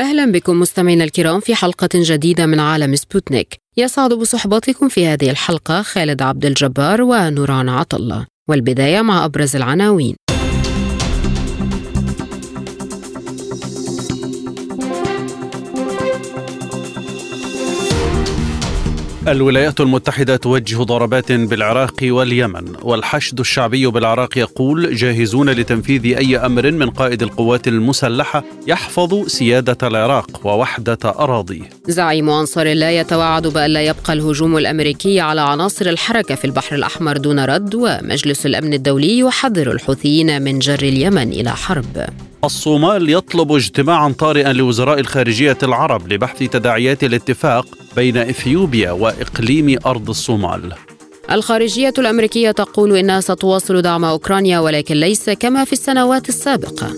أهلا بكم مستمعينا الكرام في حلقة جديدة من عالم سبوتنيك. يسعد بصحبتكم في هذه الحلقة خالد عبد الجبار ونوران عطلة والبداية مع أبرز العناوين. الولايات المتحدة توجه ضربات بالعراق واليمن والحشد الشعبي بالعراق يقول جاهزون لتنفيذ أي أمر من قائد القوات المسلحة يحفظ سيادة العراق ووحدة أراضيه. زعيم أنصار الله يتوعد بأن لا يبقى الهجوم الأمريكي على عناصر الحركة في البحر الأحمر دون رد ومجلس الأمن الدولي يحذر الحوثيين من جر اليمن إلى حرب. الصومال يطلب اجتماعا طارئا لوزراء الخارجية العرب لبحث تداعيات الاتفاق بين إثيوبيا وإقليم أرض الصومال. الخارجية الأمريكية تقول إنها ستواصل دعم أوكرانيا ولكن ليس كما في السنوات السابقة.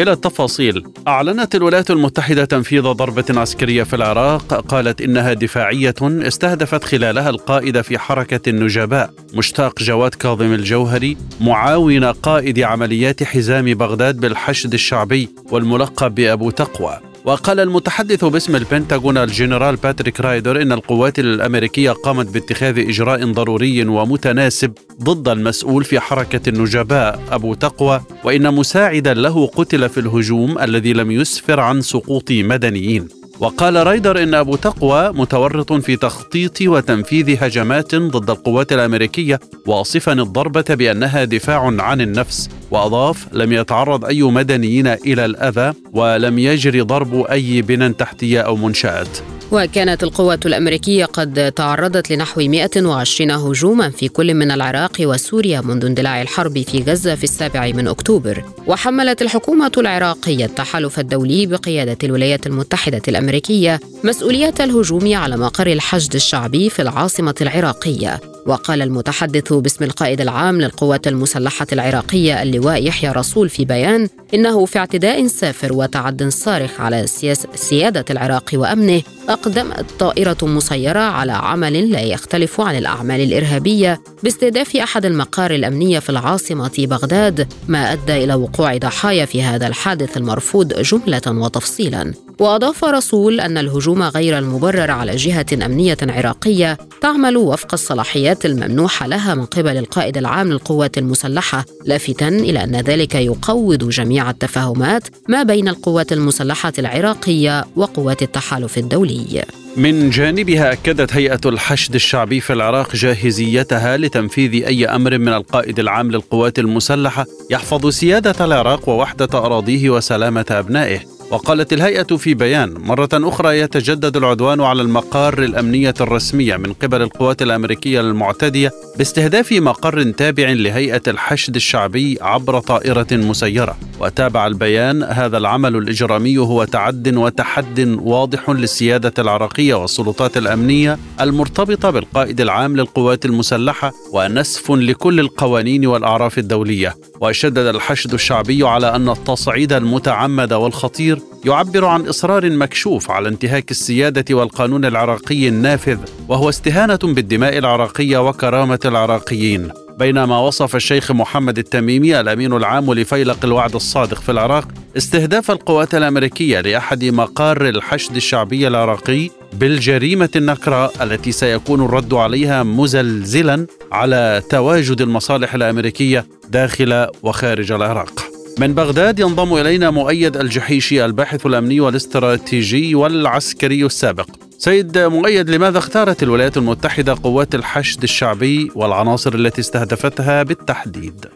إلى التفاصيل. أعلنت الولايات المتحدة تنفيذ ضربة عسكرية في العراق. قالت إنها دفاعية استهدفت خلالها القائد في حركة النجباء مشتاق جواد كاظم الجوهري معاون قائد عمليات حزام بغداد بالحشد الشعبي والملقب بأبو تقوى. وقال المتحدث باسم البنتاغون الجنرال باتريك رايدر إن القوات الأمريكية قامت باتخاذ إجراء ضروري ومتناسب ضد المسؤول في حركة النجباء أبو تقوى وإن مساعدا له قتل في الهجوم الذي لم يسفر عن سقوط مدنيين. وقال رايدر إن أبو تقوى متورط في تخطيط وتنفيذ هجمات ضد القوات الأمريكية واصفا الضربة بأنها دفاع عن النفس وأضاف لم يتعرض أي مدنيين إلى الأذى ولم يجري ضرب أي بنى تحتية أو منشآت. وكانت القوات الأمريكية قد تعرضت لنحو 120 هجوما في كل من العراق وسوريا منذ اندلاع الحرب في غزة في السابع من أكتوبر. وحملت الحكومة العراقية التحالف الدولي بقيادة الولايات المتحدة الأمريكية مسؤولية الهجوم على مقر الحشد الشعبي في العاصمة العراقية. وقال المتحدث باسم القائد العام للقوات المسلحة العراقية اللواء يحيى رسول في بيان إنه في اعتداء سافر وتعد صارخ على سيادة العراق وأمنه أقدمت طائرة مسيرة على عمل لا يختلف عن الأعمال الإرهابية باستهداف أحد المقار الأمنية في العاصمة بغداد ما أدى إلى وقوع ضحايا في هذا الحادث المرفوض جملة وتفصيلا. وأضاف رسول أن الهجوم غير المبرر على جهة أمنية عراقية تعمل وفق الصلاحيات الممنوحة لها من قبل القائد العام للقوات المسلحة لافتا إلى أن ذلك يقوض جميع التفاهمات ما بين القوات المسلحة العراقية وقوات التحالف الدولي. من جانبها أكدت هيئة الحشد الشعبي في العراق جاهزيتها لتنفيذ أي أمر من القائد العام للقوات المسلحة يحفظ سيادة العراق ووحدة أراضيه وسلامة أبنائه. وقالت الهيئة في بيان مرة أخرى يتجدد العدوان على المقار الأمنية الرسمية من قبل القوات الأمريكية المعتدية باستهداف مقر تابع لهيئة الحشد الشعبي عبر طائرة مسيرة. وتابع البيان هذا العمل الإجرامي هو تعد وتحد واضح للسيادة العراقية والسلطات الأمنية المرتبطة بالقائد العام للقوات المسلحة ونسف لكل القوانين والأعراف الدولية. وشدد الحشد الشعبي على أن التصعيد المتعمد والخطير يعبر عن إصرار مكشوف على انتهاك السيادة والقانون العراقي النافذ وهو استهانة بالدماء العراقية وكرامة العراقيين. بينما وصف الشيخ محمد التميمي الأمين العام لفيلق الوعد الصادق في العراق استهداف القوات الأمريكية لأحد مقار الحشد الشعبي العراقي بالجريمة النكراء التي سيكون الرد عليها مزلزلا على تواجد المصالح الأمريكية داخل وخارج العراق. من بغداد ينضم إلينا مؤيد الجحيشي الباحث الأمني والاستراتيجي والعسكري السابق. سيد مؤيد لماذا اختارت الولايات المتحدة قوات الحشد الشعبي والعناصر التي استهدفتها بالتحديد؟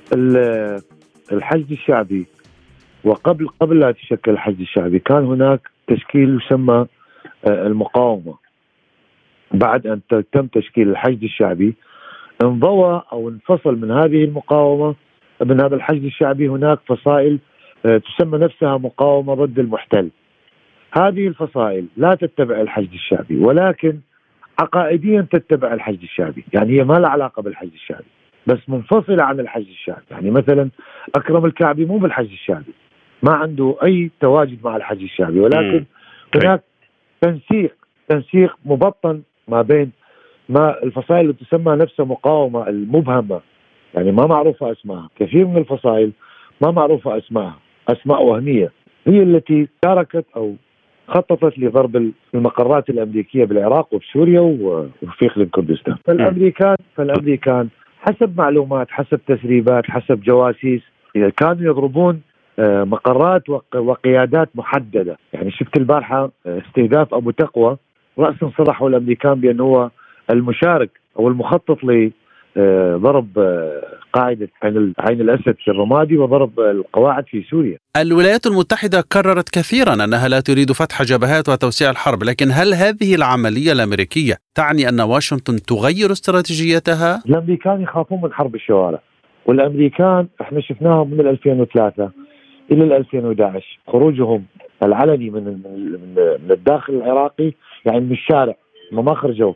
الحشد الشعبي وقبل قبل لا تشكل الحشد الشعبي كان هناك تشكيل يسمى آه، المقاومة. بعد أن تم تشكيل الحشد الشعبي انضوى أو انفصل من هذه المقاومة من هذا الحشد الشعبي هناك فصائل آه، تسمى نفسها مقاومة ضد المحتل. هذه الفصائل لا تتبع الحشد الشعبي ولكن عقائديا تتبع الحشد الشعبي. يعني هي ما لها علاقة بالحشد الشعبي بس منفصلة عن الحشد الشعبي. يعني مثلا أكرم الكعبي مو بالحشد الشعبي ما عنده أي تواجد مع الحشد الشعبي ولكن طيب. هناك تنسيق تنسيق مبطن ما بين ما الفصائل اللي تسمى نفسها مقاومة المبهمة. يعني ما معروفة أسمائها كثير من الفصائل ما معروفة أسمائها أسماء وهمية. هي التي شاركت أو خططت لضرب المقرات الأمريكية بالعراق وبسوريا وفي اقليم كردستان، فالامريكان فالأمريكان حسب معلومات حسب تسريبات حسب جواسيس كانوا يضربون آه، مقرات وقيادات محددة، يعني شفت البارحة آه، استهداف أبو تقوى راسا صرحوا الأمريكان بأنه هو المشارك أو المخطط ضرب آه، قاعدة عين عين الأسد في الرمادي وضرب القواعد في سوريا الولايات المتحدة كررت كثيرا أنها لا تريد فتح جبهات وتوسيع الحرب لكن هل هذه العملية الأمريكية تعني أن واشنطن تغير استراتيجيتها؟ الأمريكان يخافون من حرب الشوارع والأمريكان إحنا شفناهم من 2003 إلى 2011 خروجهم العلني من من الداخل العراقي يعني من الشارع ما خرجوا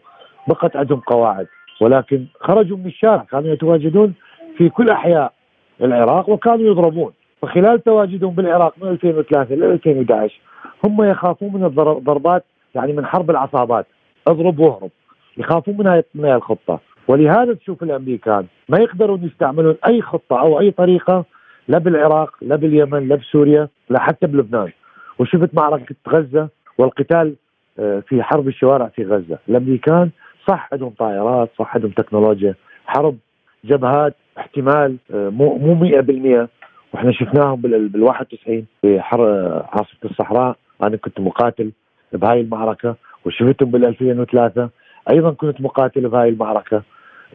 بقت عندهم قواعد ولكن خرجوا من الشارع كانوا يتواجدون في كل أحياء العراق وكانوا يضربون. فخلال تواجدهم بالعراق من 2003 إلى 2011 هم يخافون من الضربات يعني من حرب العصابات. اضرب واهرب. يخافون من هاي من هاي الخطة. ولهذا تشوف الأمريكان ما يقدرون يستعملون أي خطة أو أي طريقة لا بالعراق لا باليمن لا بسوريا لا حتى بلبنان. وشفت معركة غزة والقتال آه، في حرب الشوارع في غزة. الأمريكان صح عندهم طائرات صح عندهم تكنولوجيا. حرب جبهات احتمال آه، مو مو 100% وإحنا شفناهم بال 91 في حر عاصفة الصحراء. أنا كنت مقاتل بهاي المعركة وشفتهم بال 2003 أيضا كنت مقاتل بهاي المعركة.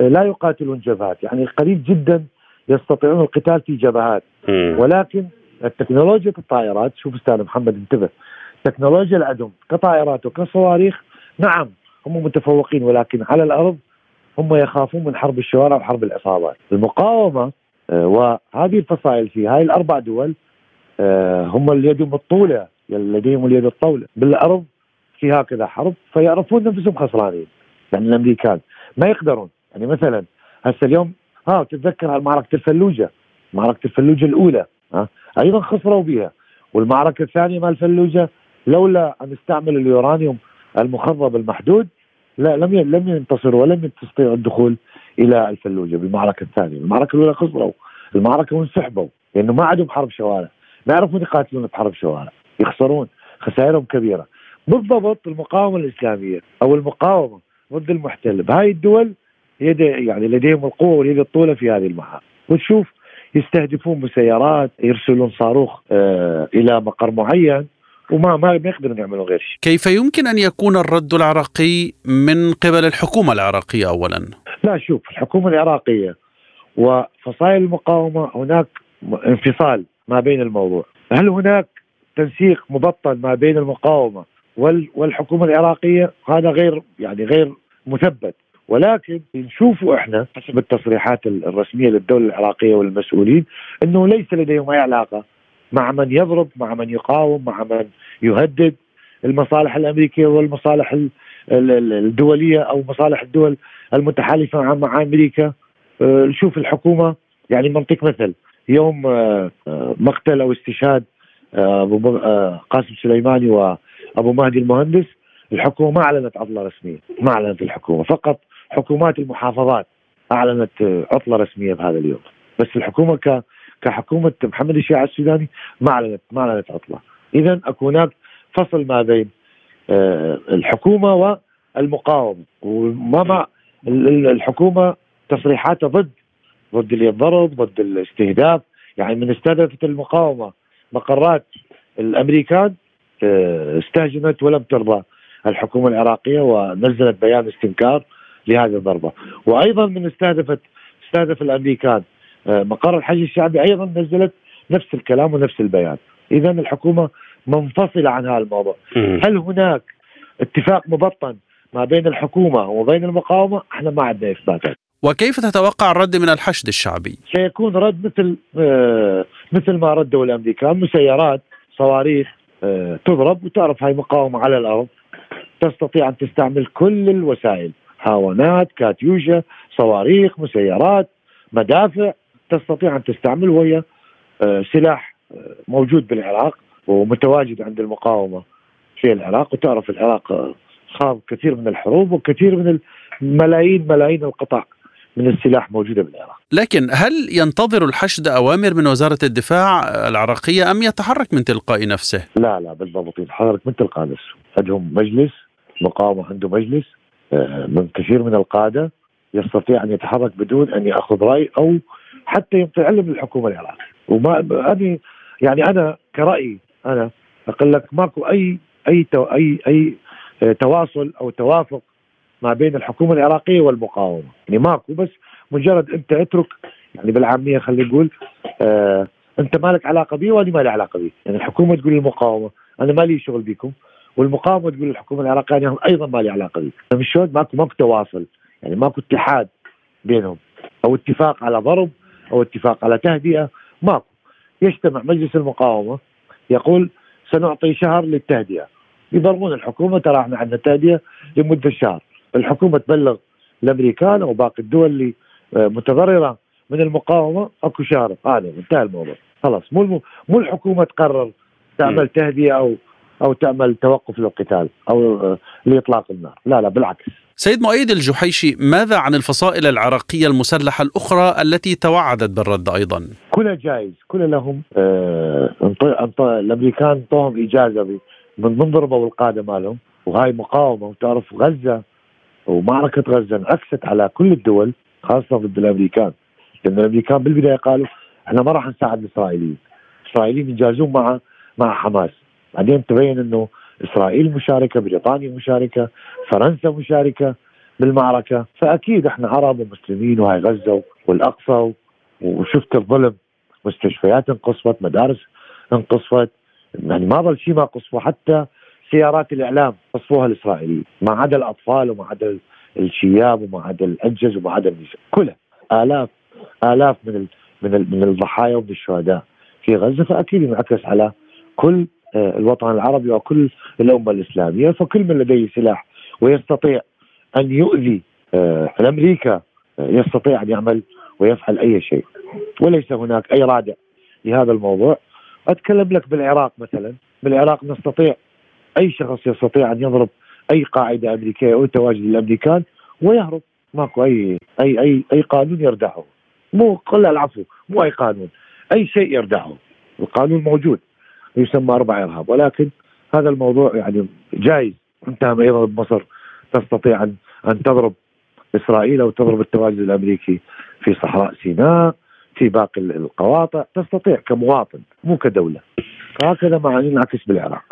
آه، لا يقاتلون جبهات. يعني قليل جدا يستطيعون القتال في جبهات. ولكن التكنولوجيا الطائرات شوف أستاذ محمد انتبه. تكنولوجيا العدم كطائرات وكصواريخ نعم هم متفوقين ولكن على الأرض هم يخافون من حرب الشوارع وحرب العصابات. المقاومة آه، وهذه الفصائل في هاي الأربع دول آه، هم اليد الطولة لديهم اليد الطولة. بالأرض في هكذا حرب فيعرفون نفسهم خسرانين يعني الأمريكان. ما يقدرون. يعني مثلا هسه اليوم ها تتذكر معركه الفلوجة معركة الفلوجة الأولى ها أيضا خسروا بها. والمعركة الثانية مال الفلوجة لولا أن استعمل اليورانيوم المخضب المحدود لا لم لم ينتصروا ولم يستطيعوا الدخول إلى الفلوجة بالمعركه الثانية، المعركة الأولى خسروا، المعركة وانسحبوا لأنه ما عندهم حرب شوارع، ما يعرفون يقاتلون بحرب شوارع، يخسرون. خسائرهم كبيرة. بالضبط المقاومة الإسلامية أو المقاومة ضد المحتل بهاي الدول يد يعني لديهم القوة واليد الطوله في هذه المحا. وتشوف يستهدفون بسيارات يرسلون صاروخ آه إلى مقر معين. وما ما يقدرون يعملوا غير شيء. كيف يمكن أن يكون الرد العراقي من قبل الحكومة العراقية اولا؟ لا شوف الحكومة العراقية وفصائل المقاومة هناك انفصال ما بين الموضوع، هل هناك تنسيق مبطن ما بين المقاومة والحكومة العراقية؟ هذا غير يعني غير مثبت، ولكن نشوفوا إحنا حسب التصريحات الرسمية للدولة العراقية والمسؤولين إنه ليس لديهم أي علاقة مع من يضرب مع من يقاوم مع من يهدد. المصالح الأمريكية والمصالح الدولية أو مصالح الدول المتحالفة مع أمريكا. آه، نشوف الحكومة يعني منطق مثل. يوم آه، آه، مقتل أو استشهاد قاسم سليماني وأبو مهدي المهندس الحكومة ما أعلنت عطلة رسمية ما أعلنت الحكومة. فقط حكومات المحافظات أعلنت عطلة رسمية بهذا اليوم. بس الحكومة كحكومة محمد الشيعة السوداني ما اعلنت ما اعلنت عطلة. اذا أكو هناك فصل ما بين آه، الحكومة والمقاومة. وما الحكومة تصريحاتها ضد ضد الضرب ضد الاستهداف. يعني من استهدفت المقاومة مقرات الأمريكان آه، استهجنت ولم ترضى الحكومة العراقية ونزلت بيان استنكار لهذه الضربة. وأيضا من استهدفت استهدف الأمريكان مقر الحج الشعبي أيضا نزلت نفس الكلام ونفس البيان. اذا الحكومة منفصلة عن هذا الموضوع هل هناك اتفاق مبطن ما بين الحكومة وبين المقاومة؟ إحنا ما عندنا اثباتات وكيف تتوقع الرد من الحشد الشعبي؟ سيكون رد مثل آه مثل ما ردوا الأمريكان مسيرات صواريخ آه، تضرب وتعرف هاي مقاومة على الأرض. تستطيع أن تستعمل كل الوسائل هاونات كاتيوشا صواريخ مسيرات مدافع. تستطيع أن تستعمل وهي آه، سلاح آه، موجود بالعراق ومتواجد عند المقاومة في العراق وتعرف العراق خاض كثير من الحروب وكثير من الملايين ملايين القطع من السلاح موجودة بالعراق. لكن هل ينتظر الحشد أوامر من وزارة الدفاع العراقية أم يتحرك من تلقاء نفسه؟ لا لا بالضبط يتحرك من تلقاء نفسه، عندهم مجلس مقاومة عنده مجلس آه، من كثير من القادة يستطيع أن يتحرك بدون أن يأخذ رأي أو حتى يعطي علم للحكومه العراقية، وما أنا يعني أنا كرأيي أنا أقول لك ماكو اي أي تو اي أي تواصل أو توافق ما بين الحكومة العراقية والمقاومة، يعني ماكو بس مجرد أنت اترك يعني بالعامية خلينا نقول آه أنت مالك علاقة بي وأنا مالي علاقة بي، يعني الحكومة تقول للمقاومه أنا مالي شغل بكم. والمقاومة تقول للحكومه العراقية أنا أيضا مالي علاقة بي، يعني شلون؟ ماكو ماكو تواصل، يعني ماكو اتحاد بينهم أو اتفاق على ضرب أو اتفاق على تهدئة ماكو. يجتمع مجلس المقاومة يقول سنعطي شهر للتهدئة. يضربون الحكومة ترى إحنا عندنا تهدئة لمدة شهر. الحكومة تبلغ الامريكان أو باقي الدول اللي آه، متضررة من المقاومة أكو شهر. هذا انتهى الموضوع. خلاص مو مو الحكومة تقرر تعمل تهدئة أو أو تعمل توقف للقتال أو آه، لإطلاق النار. لا لا بالعكس. سيد مؤيد الجحيشي ماذا عن الفصائل العراقية المسلحة الأخرى التي توعدت بالرد أيضا؟ كلها جائز كلها لهم. آه الأمريكان انطوهم إجازة من من ضربوا القادة مالهم وهاي مقاومة. وتعرف غزة ومعركة غزة انعكست على كل الدول خاصة ضد الأمريكان. لأن الأمريكان بالبداية قالوا إحنا ما راح نساعد الإسرائيليين الإسرائيليين يجازون مع مع حماس. بعدين تبين إنه إسرائيل مشاركة، بريطانيا مشاركة، فرنسا مشاركة بالمعركة، فأكيد إحنا عرب ومسلمين وهي غزة والأقصى وشفت الظلم. مستشفيات انقصفت، مدارس انقصفت، يعني ما ظل شيء ما قصفوا حتى سيارات الإعلام قصفوها الإسرائيليين، ما عدا الأطفال وما عدا الشياب وما عدا الانجز وما عدا النساء، كلها. آلاف آلاف من من من الضحايا ومن الشهداء في غزة. فأكيد ينعكس على كل الوطن العربي وكل الأمة الإسلامية فكل من لديه سلاح ويستطيع أن يؤذي آه، الأمريكا آه، يستطيع أن يعمل ويفعل أي شيء. وليس هناك أي رادع لهذا الموضوع. أتكلم لك بالعراق مثلا. بالعراق نستطيع أي شخص يستطيع أن يضرب أي قاعدة أمريكية أو تواجد الأمريكان ويهرب. ماكو أي أي أي أي قانون يردعه. مو قل العفو مو أي قانون أي شيء يردعه. القانون موجود. يسمى أربع إرهاب. ولكن هذا الموضوع يعني جايز. أنت أيضا بمصر تستطيع أن أن تضرب إسرائيل أو تضرب التواجد الأمريكي في صحراء سيناء في باقي القواطع. تستطيع كمواطن مو كدولة. هكذا ما ينعكس بالعراق.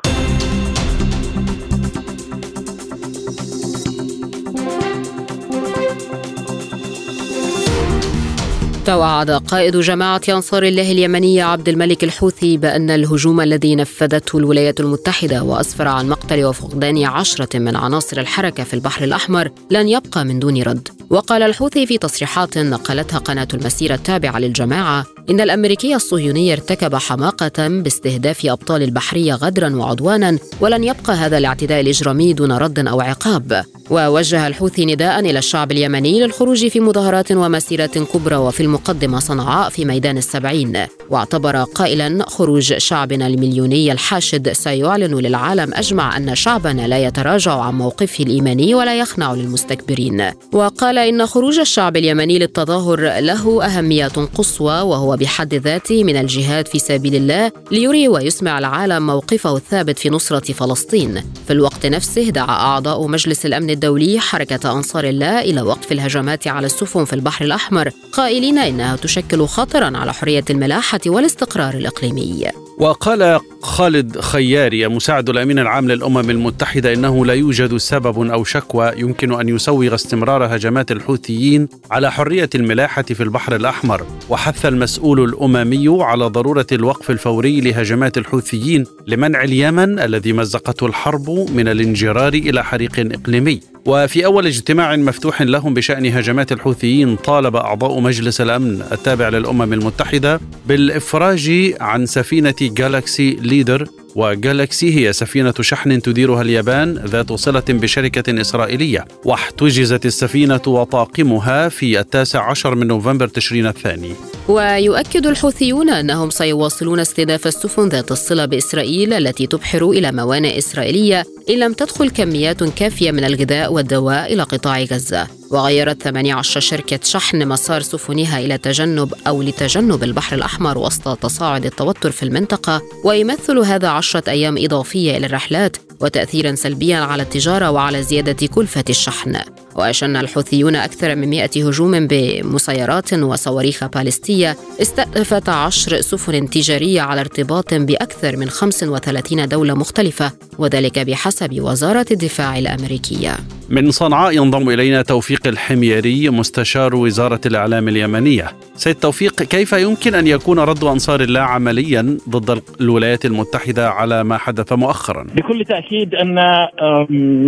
توعد قائد جماعة أنصار الله اليمنية عبد الملك الحوثي بأن الهجوم الذي نفذته الولايات المتحدة وأسفر عن مقتل وفقدان عشرة من عناصر الحركة في البحر الأحمر لن يبقى من دون رد. وقال الحوثي في تصريحات نقلتها قناة المسيرة التابعة للجماعة إن الأمريكي الصهيوني ارتكب حماقة باستهداف أبطال البحرية غدرا وعدوانا ولن يبقى هذا الاعتداء الإجرامي دون رد أو عقاب. ووجه الحوثي نداء إلى الشعب اليمني للخروج في مظاهرات ومسيرات كبرى وفي المقدمة صنعاء في ميدان السبعين. واعتبر قائلا خروج شعبنا المليوني الحاشد سيعلن للعالم أجمع أن شعبنا لا يتراجع عن موقفه الإيماني ولا يخنع للمستكبرين. وقال إن خروج الشعب اليمني للتظاهر له أهمية قصوى وهو بحد ذاته من الجهاد في سبيل الله ليري ويسمع العالم موقفه الثابت في نصرة فلسطين. في الوقت نفسه دعا أعضاء مجلس الأمن الدولي حركة أنصار الله إلى وقف الهجمات على السفن في البحر الأحمر قائلين إنها تشكل خطرا على حرية الملاحة والاستقرار الإقليمي. وقال خالد خياري مساعد الأمين العام للأمم المتحدة إنه لا يوجد سبب أو شكوى يمكن أن يسوغ استمرار هجمات الحوثيين على حرية الملاحة في البحر الأحمر وحث المسؤول الأممي على ضرورة الوقف الفوري لهجمات الحوثيين لمنع اليمن الذي مزقته الحرب من الانجرار إلى حريق إقليمي. وفي أول اجتماع مفتوح لهم بشأن هجمات الحوثيين طالب أعضاء مجلس الأمن التابع للأمم المتحدة بالإفراج عن سفينة جالاكسي ليدر وجالاكسي هي سفينة شحن تديرها اليابان ذات صلة بشركة إسرائيلية. واحتجزت السفينة وطاقمها في التاسع عشر من نوفمبر تشرين الثاني. ويؤكد الحوثيون أنهم سيواصلون استهداف السفن ذات الصلة بإسرائيل التي تبحر إلى موانئ إسرائيلية إن لم تدخل كميات كافية من الغذاء والدواء إلى قطاع غزة. وغيرت 18 شركة شحن مسار سفنها إلى تجنب أو لتجنب البحر الأحمر وسط تصاعد التوتر في المنطقة ويمثل هذا عشرة أيام إضافية إلى الرحلات وتأثيرا سلبيا على التجارة وعلى زيادة كلفة الشحن. وأشن الحوثيون أكثر من مئة هجوم بمسيرات وصواريخ باليستية استهدفت عشر سفن تجارية على ارتباط بأكثر من 35 دولة مختلفة وذلك بحسب وزارة الدفاع الأمريكية. من صنعاء ينضم إلينا توفيق الحميري مستشار وزارة الإعلام اليمنية. سيد توفيق كيف يمكن أن يكون رد أنصار الله عمليا ضد الولايات المتحدة على ما حدث مؤخرا؟ بكل تأكيد أن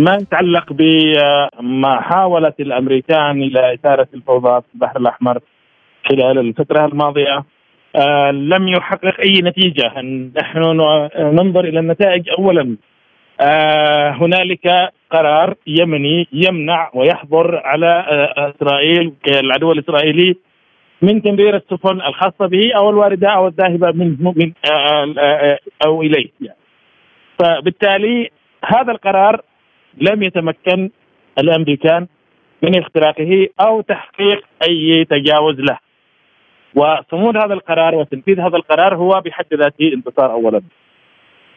ما يتعلق بما حاولت الأمريكان إلى إثارة الفوضى في البحر الأحمر خلال الفترة الماضية آه، لم يحقق أي نتيجة. نحن ننظر إلى النتائج أولا. هنالك قرار يمني يمنع ويحظر على آه، إسرائيل العدو الإسرائيلي من تمرير السفن الخاصة به أو الواردة أو الذاهبة من من أو إليه يعني. فبالتالي هذا القرار لم يتمكن الأمريكان من اختراقه أو تحقيق أي تجاوز له وصمود هذا القرار وتنفيذ هذا القرار هو بحد ذاته انتصار اولا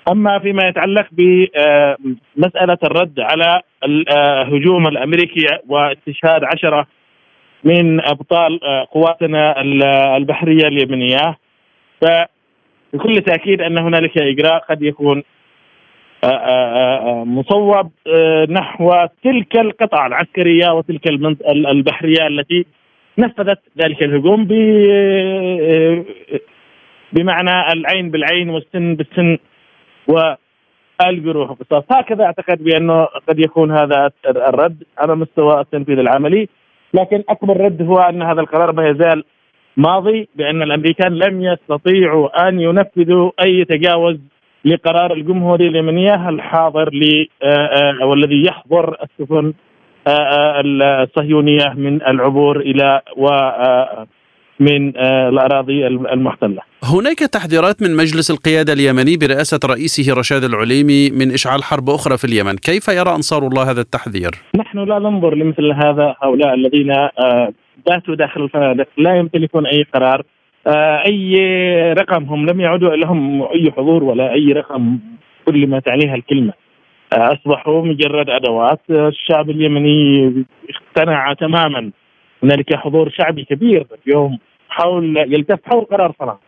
أما فيما يتعلق بمسألة الرد على الهجوم الأمريكي واستشهاد عشرة من أبطال قواتنا البحرية اليمنية فبكل تأكيد أن هنالك إجراء قد يكون مصوب نحو تلك القطع العسكرية وتلك البحرية التي نفذت ذلك الهجوم بمعنى العين بالعين والسن بالسن والجروح قصاص. هكذا أعتقد بأنه قد يكون هذا الرد على مستوى التنفيذ العملي. لكن أكبر رد هو أن هذا القرار ما يزال ماضي بأن الأمريكان لم يستطيعوا أن ينفذوا أي تجاوز لقرار الجمهوريه اليمنية الحاضر ل والذي يحظر السفن الصهيونية من العبور إلى و من الأراضي المحتلة. هناك تحذيرات من مجلس القيادة اليمني برئاسة رئيسه رشاد العليمي من إشعال حرب أخرى في اليمن، كيف يرى أنصار الله هذا التحذير؟ نحن لا ننظر لمثل هذا هؤلاء الذين باتوا داخل الفنادق لا يمتلكون أي قرار أي رقم هم لم يعدوا لهم أي حضور ولا أي رقم كل ما تعنيها الكلمة. أصبحوا مجرد أدوات الشعب اليمني اقتنع تماما هنالك حضور شعبي كبير اليوم حول يلتف حول قرار صنعاء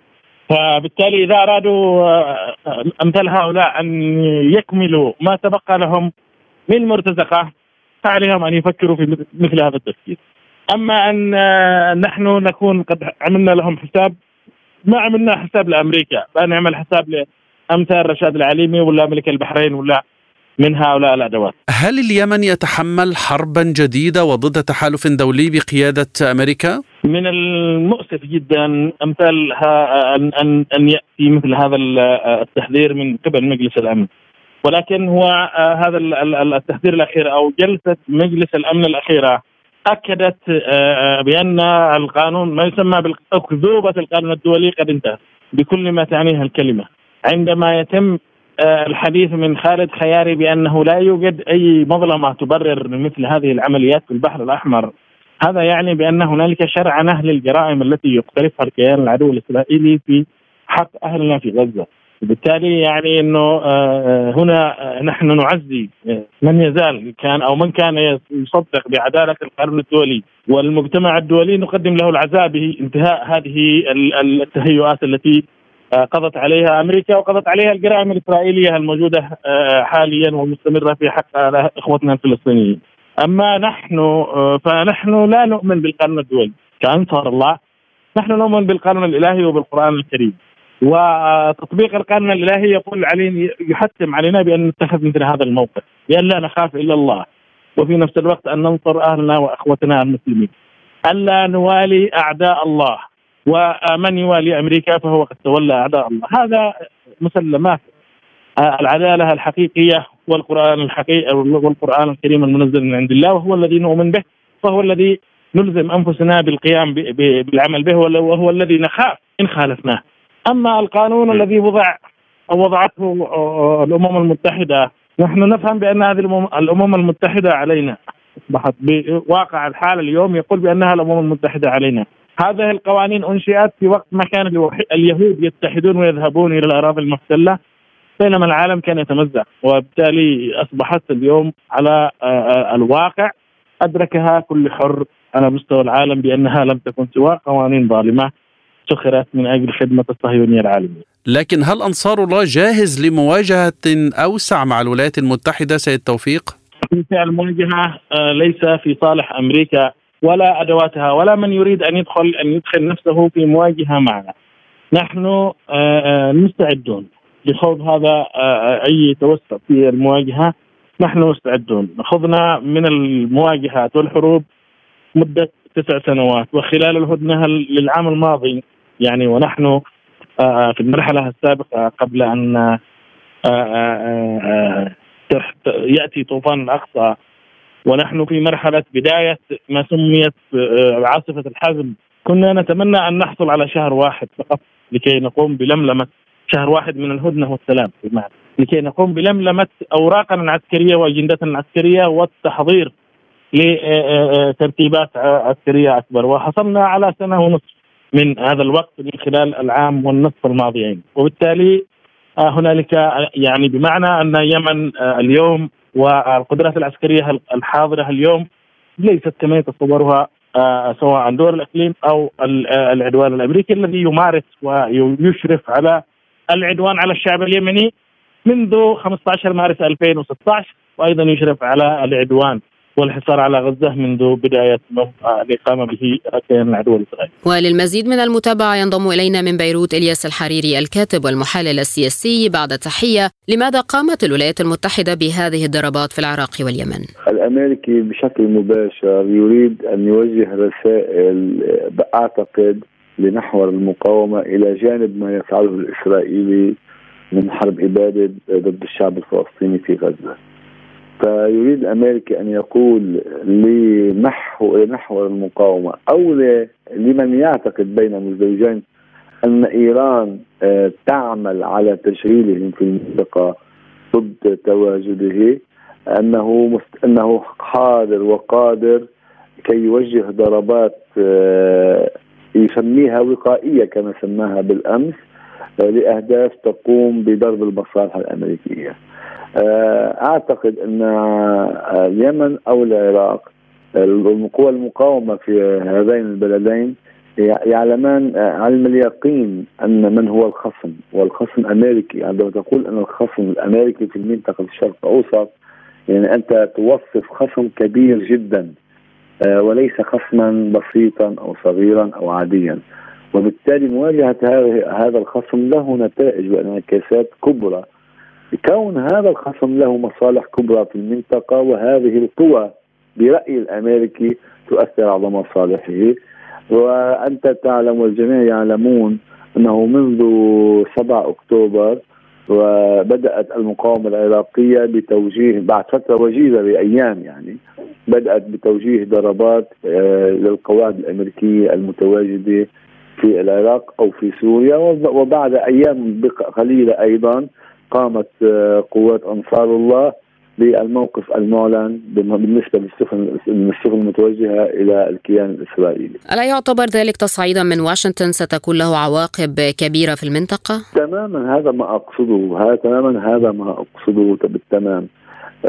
فبالتالي إذا أرادوا أمثال هؤلاء أن يكملوا ما تبقى لهم من مرتزقة فعليهم أن يفكروا في مثل هذا التفكير. أما أن نحن نكون قد عملنا لهم حساب ما عملنا حساب لأمريكا لا نعمل حساب لأمثال رشاد العليمي ولا ملك البحرين ولا من هؤلاء الأدوات. هل اليمن يتحمل حربا جديدة وضد تحالف دولي بقيادة أمريكا؟ من المؤسف جدا أمثال ان ان أن يأتي مثل هذا التحذير من قبل مجلس الأمن. ولكن هو هذا التحذير الأخير أو جلسة مجلس الأمن الأخيرة أكدت بأن القانون ما يسمى باكذوبه القانون الدولي قد انتهت بكل ما تعنيها الكلمة. عندما يتم الحديث من خالد خياري بأنه لا يوجد أي مظلمة تبرر مثل هذه العمليات في البحر الأحمر. هذا يعني بان هنالك شرعنه للجرائم التي يقترفها الكيان العدو الإسرائيلي في حق أهلنا في غزة. بالتالي يعني إنه هنا نحن نعزي من يزال كان أو من كان يصدق بعدالة القانون الدولي والمجتمع الدولي نقدم له العزاء بانتهاء هذه التهيؤات التي قضت عليها أمريكا وقضت عليها الجرائم الإسرائيلية الموجودة حاليا والمستمره في حق إخوتنا الفلسطينيين. أما نحن فنحن لا نؤمن بالقانون الدولي كانصار الله نحن نؤمن بالقانون الإلهي وبالقرآن الكريم. وتطبيق القانون الإلهي يقول علينا يحتم علينا بأن نتخذ مثل هذا الموقف بأن لا نخاف إلا الله وفي نفس الوقت أن ننصر أهلنا وأخوتنا المسلمين. الا نوالي أعداء الله ومن يوالي أمريكا فهو قد تولى أعداء الله هذا مسلمات العدالة الحقيقية والقرآن الحقيقي والقرآن الكريم المنزل من عند الله وهو الذي نؤمن به وهو الذي نلزم أنفسنا بالقيام بالعمل به وهو الذي نخاف إن خالفناه. أما القانون الذي وضع أو وضعته الأمم المتحدة نحن نفهم بأن هذه الامم المتحدة علينا أصبحت بواقع الحال اليوم يقول بأنها الأمم المتحدة علينا. هذه القوانين أنشئت في وقت ما كان اليهود يتحدون ويذهبون إلى الأراضي المحتلة بينما العالم كان يتمزق وبالتالي أصبحت اليوم على الواقع أدركها كل حر على مستوى العالم بأنها لم تكن سوى قوانين ظالمة سخرت من أجل خدمة الصهيونية العالمية. لكن هل أنصار الله جاهز لمواجهة أوسع مع الولايات المتحدة سيد توفيق؟ المواجهة ليس في صالح أمريكا ولا أدواتها ولا من يريد أن يدخل أن يدخل نفسه في مواجهة معنا. نحن مستعدون لخوض هذا أي توسط في المواجهة نحن مستعدون خضنا من المواجهات والحروب مدة تسع سنوات وخلال الهدنة للعام الماضي يعني ونحن في المرحلة السابقة قبل أن يأتي طوفان الأقصى ونحن في مرحلة بداية ما سميت عاصفة الحزم. كنا نتمنى أن نحصل على شهر واحد فقط لكي نقوم بلملمة شهر واحد من الهدنة والسلام. بمعنى لكي نقوم بلملمة اوراقنا العسكريه واجندتنا العسكريه والتحضير لترتيبات عسكرية أكبر. وحصلنا على سنة ونصف من هذا الوقت من خلال العام والنصف الماضيين. وبالتالي هنالك يعني بمعنى أن اليمن اليوم والقدرات العسكرية الحاضرة اليوم ليست كما يتصورها سواء دول الإقليم أو العدوان الأمريكي الذي يمارس ويشرف على العدوان على الشعب اليمني منذ 15 مارس 2016 وأيضا يشرف على العدوان. والحصار على غزة منذ بداية الاقامه به كيان العدو الإسرائيلي. وللمزيد من المتابعة ينضم إلينا من بيروت إلياس الحريري الكاتب والمحلل السياسي بعد تحية، لماذا قامت الولايات المتحدة بهذه الضربات في العراق واليمن؟ الأمريكي بشكل مباشر يريد أن يوجه رسائل أعتقد لنحور المقاومة إلى جانب ما يفعله الإسرائيلي من حرب إبادة ضد الشعب الفلسطيني في غزة. فيريد الأمريكي أن يقول لنحو لنحو المقاومة أو لمن يعتقد بين الزوجين أن إيران تعمل على تشغيلهم في المنطقة ضد تواجده أنه مست... أنه حاضر وقادر كي يوجه ضربات يسميها وقائية كما سماها بالأمس لأهداف تقوم بضرب المصالح الأمريكية. أعتقد أن اليمن أو العراق القوى المقاومة في هذين البلدين يعلمان علم اليقين أن من هو الخصم والخصم أمريكي. عندما تقول أن الخصم الأمريكي في المنطقة الشرق الأوسط يعني أنت توصف خصم كبير جدا وليس خصما بسيطا أو صغيرا أو عاديا. وبالتالي مواجهة هذا الخصم له نتائج وإنعكاسات كبرى. كون هذا الخصم له مصالح كبرى في المنطقة وهذه القوى برأي الأمريكي تؤثر على مصالحه. وأنت تعلم والجميع يعلمون أنه منذ 7 أكتوبر وبدأت المقاومة العراقية بتوجيه بعد فترة وجيزة بأيام يعني بدأت بتوجيه ضربات للقواعد الأمريكية المتواجدة في العراق أو في سوريا وبعد أيام قليلة أيضا قامت قوات أنصار الله بالموقف المعلن بالنسبة للسفن السفن المتوجهة إلى الكيان الإسرائيلي. ألا يعتبر ذلك تصعيدا من واشنطن ستكون له عواقب كبيرة في المنطقة؟ تماما هذا ما أقصده، هذا تماما هذا ما أقصده بالتمام.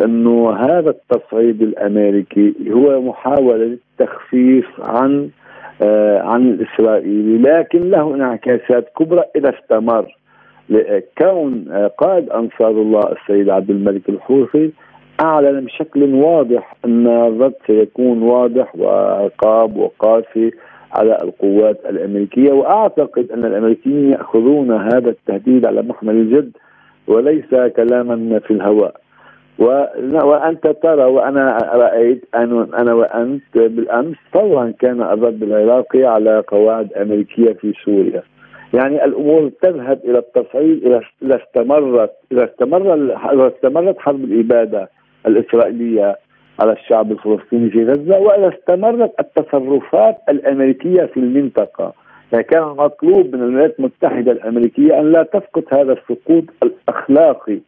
أنه هذا التصعيد الأمريكي هو محاولة تخفيف عن آه عن الإسرائيلي لكن له انعكاسات كبرى إذا استمر. كون قائد أنصار الله السيد عبد الملك الحوثي أعلن بشكل واضح أن الرد سيكون واضح وعقاب وقاسي على القوات الأمريكية. وأعتقد أن الأمريكيين يأخذون هذا التهديد على محمل الجد وليس كلاما في الهواء. وأنت ترى وأنا رأيت أنا وأنت بالأمس فورا كان الرد العراقي على قواعد أمريكية في سوريا. يعني الأمور تذهب إلى التصعيد اذا استمرت اذا استمر اذا استمرت حرب الإبادة الإسرائيلية على الشعب الفلسطيني في غزة واذا استمرت التصرفات الأمريكية في المنطقة. يعني كان مطلوب من الولايات المتحدة الأمريكية أن لا تفقد هذا السقوط الأخلاقي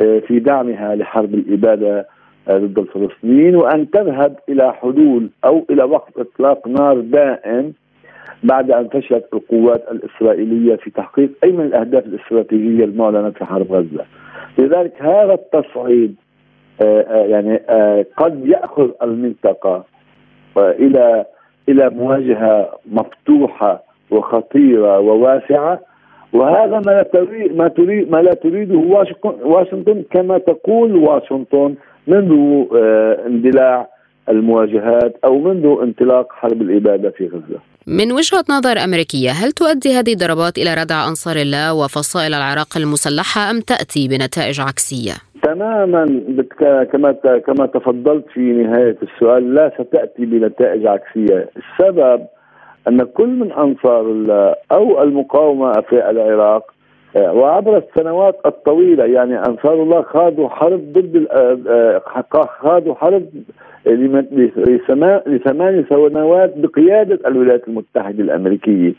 آه، في دعمها لحرب الإبادة آه، ضد الفلسطينيين وأن تذهب إلى حلول أو إلى وقف إطلاق نار دائم بعد أن فشلت القوات الإسرائيلية في تحقيق أي من الأهداف الاستراتيجية المعلنة في حرب غزة. لذلك هذا التصعيد آه، آه، يعني آه، قد يأخذ المنطقة إلى إلى مواجهة مفتوحة وخطيرة وواسعة وهذا ما لا تريد ما تريد ما لا تريده واشنطن كما تقول واشنطن منذ اندلاع المواجهات أو منذ انطلاق حرب الإبادة في غزة. من وجهة نظر أمريكية، هل تؤدي هذه الضربات إلى ردع أنصار الله وفصائل العراق المسلحة أم تأتي بنتائج عكسية؟ تماما كما كما تفضلت في نهاية السؤال لا ستأتي بنتائج عكسية، السبب أن كل من أنصار الله أو المقاومة في العراق آه، وعبر السنوات الطويلة يعني أنصار الله خاضوا حرب ضد آه، آه، خاضوا حرب لثمان سنوات بقيادة الولايات المتحدة الأمريكية.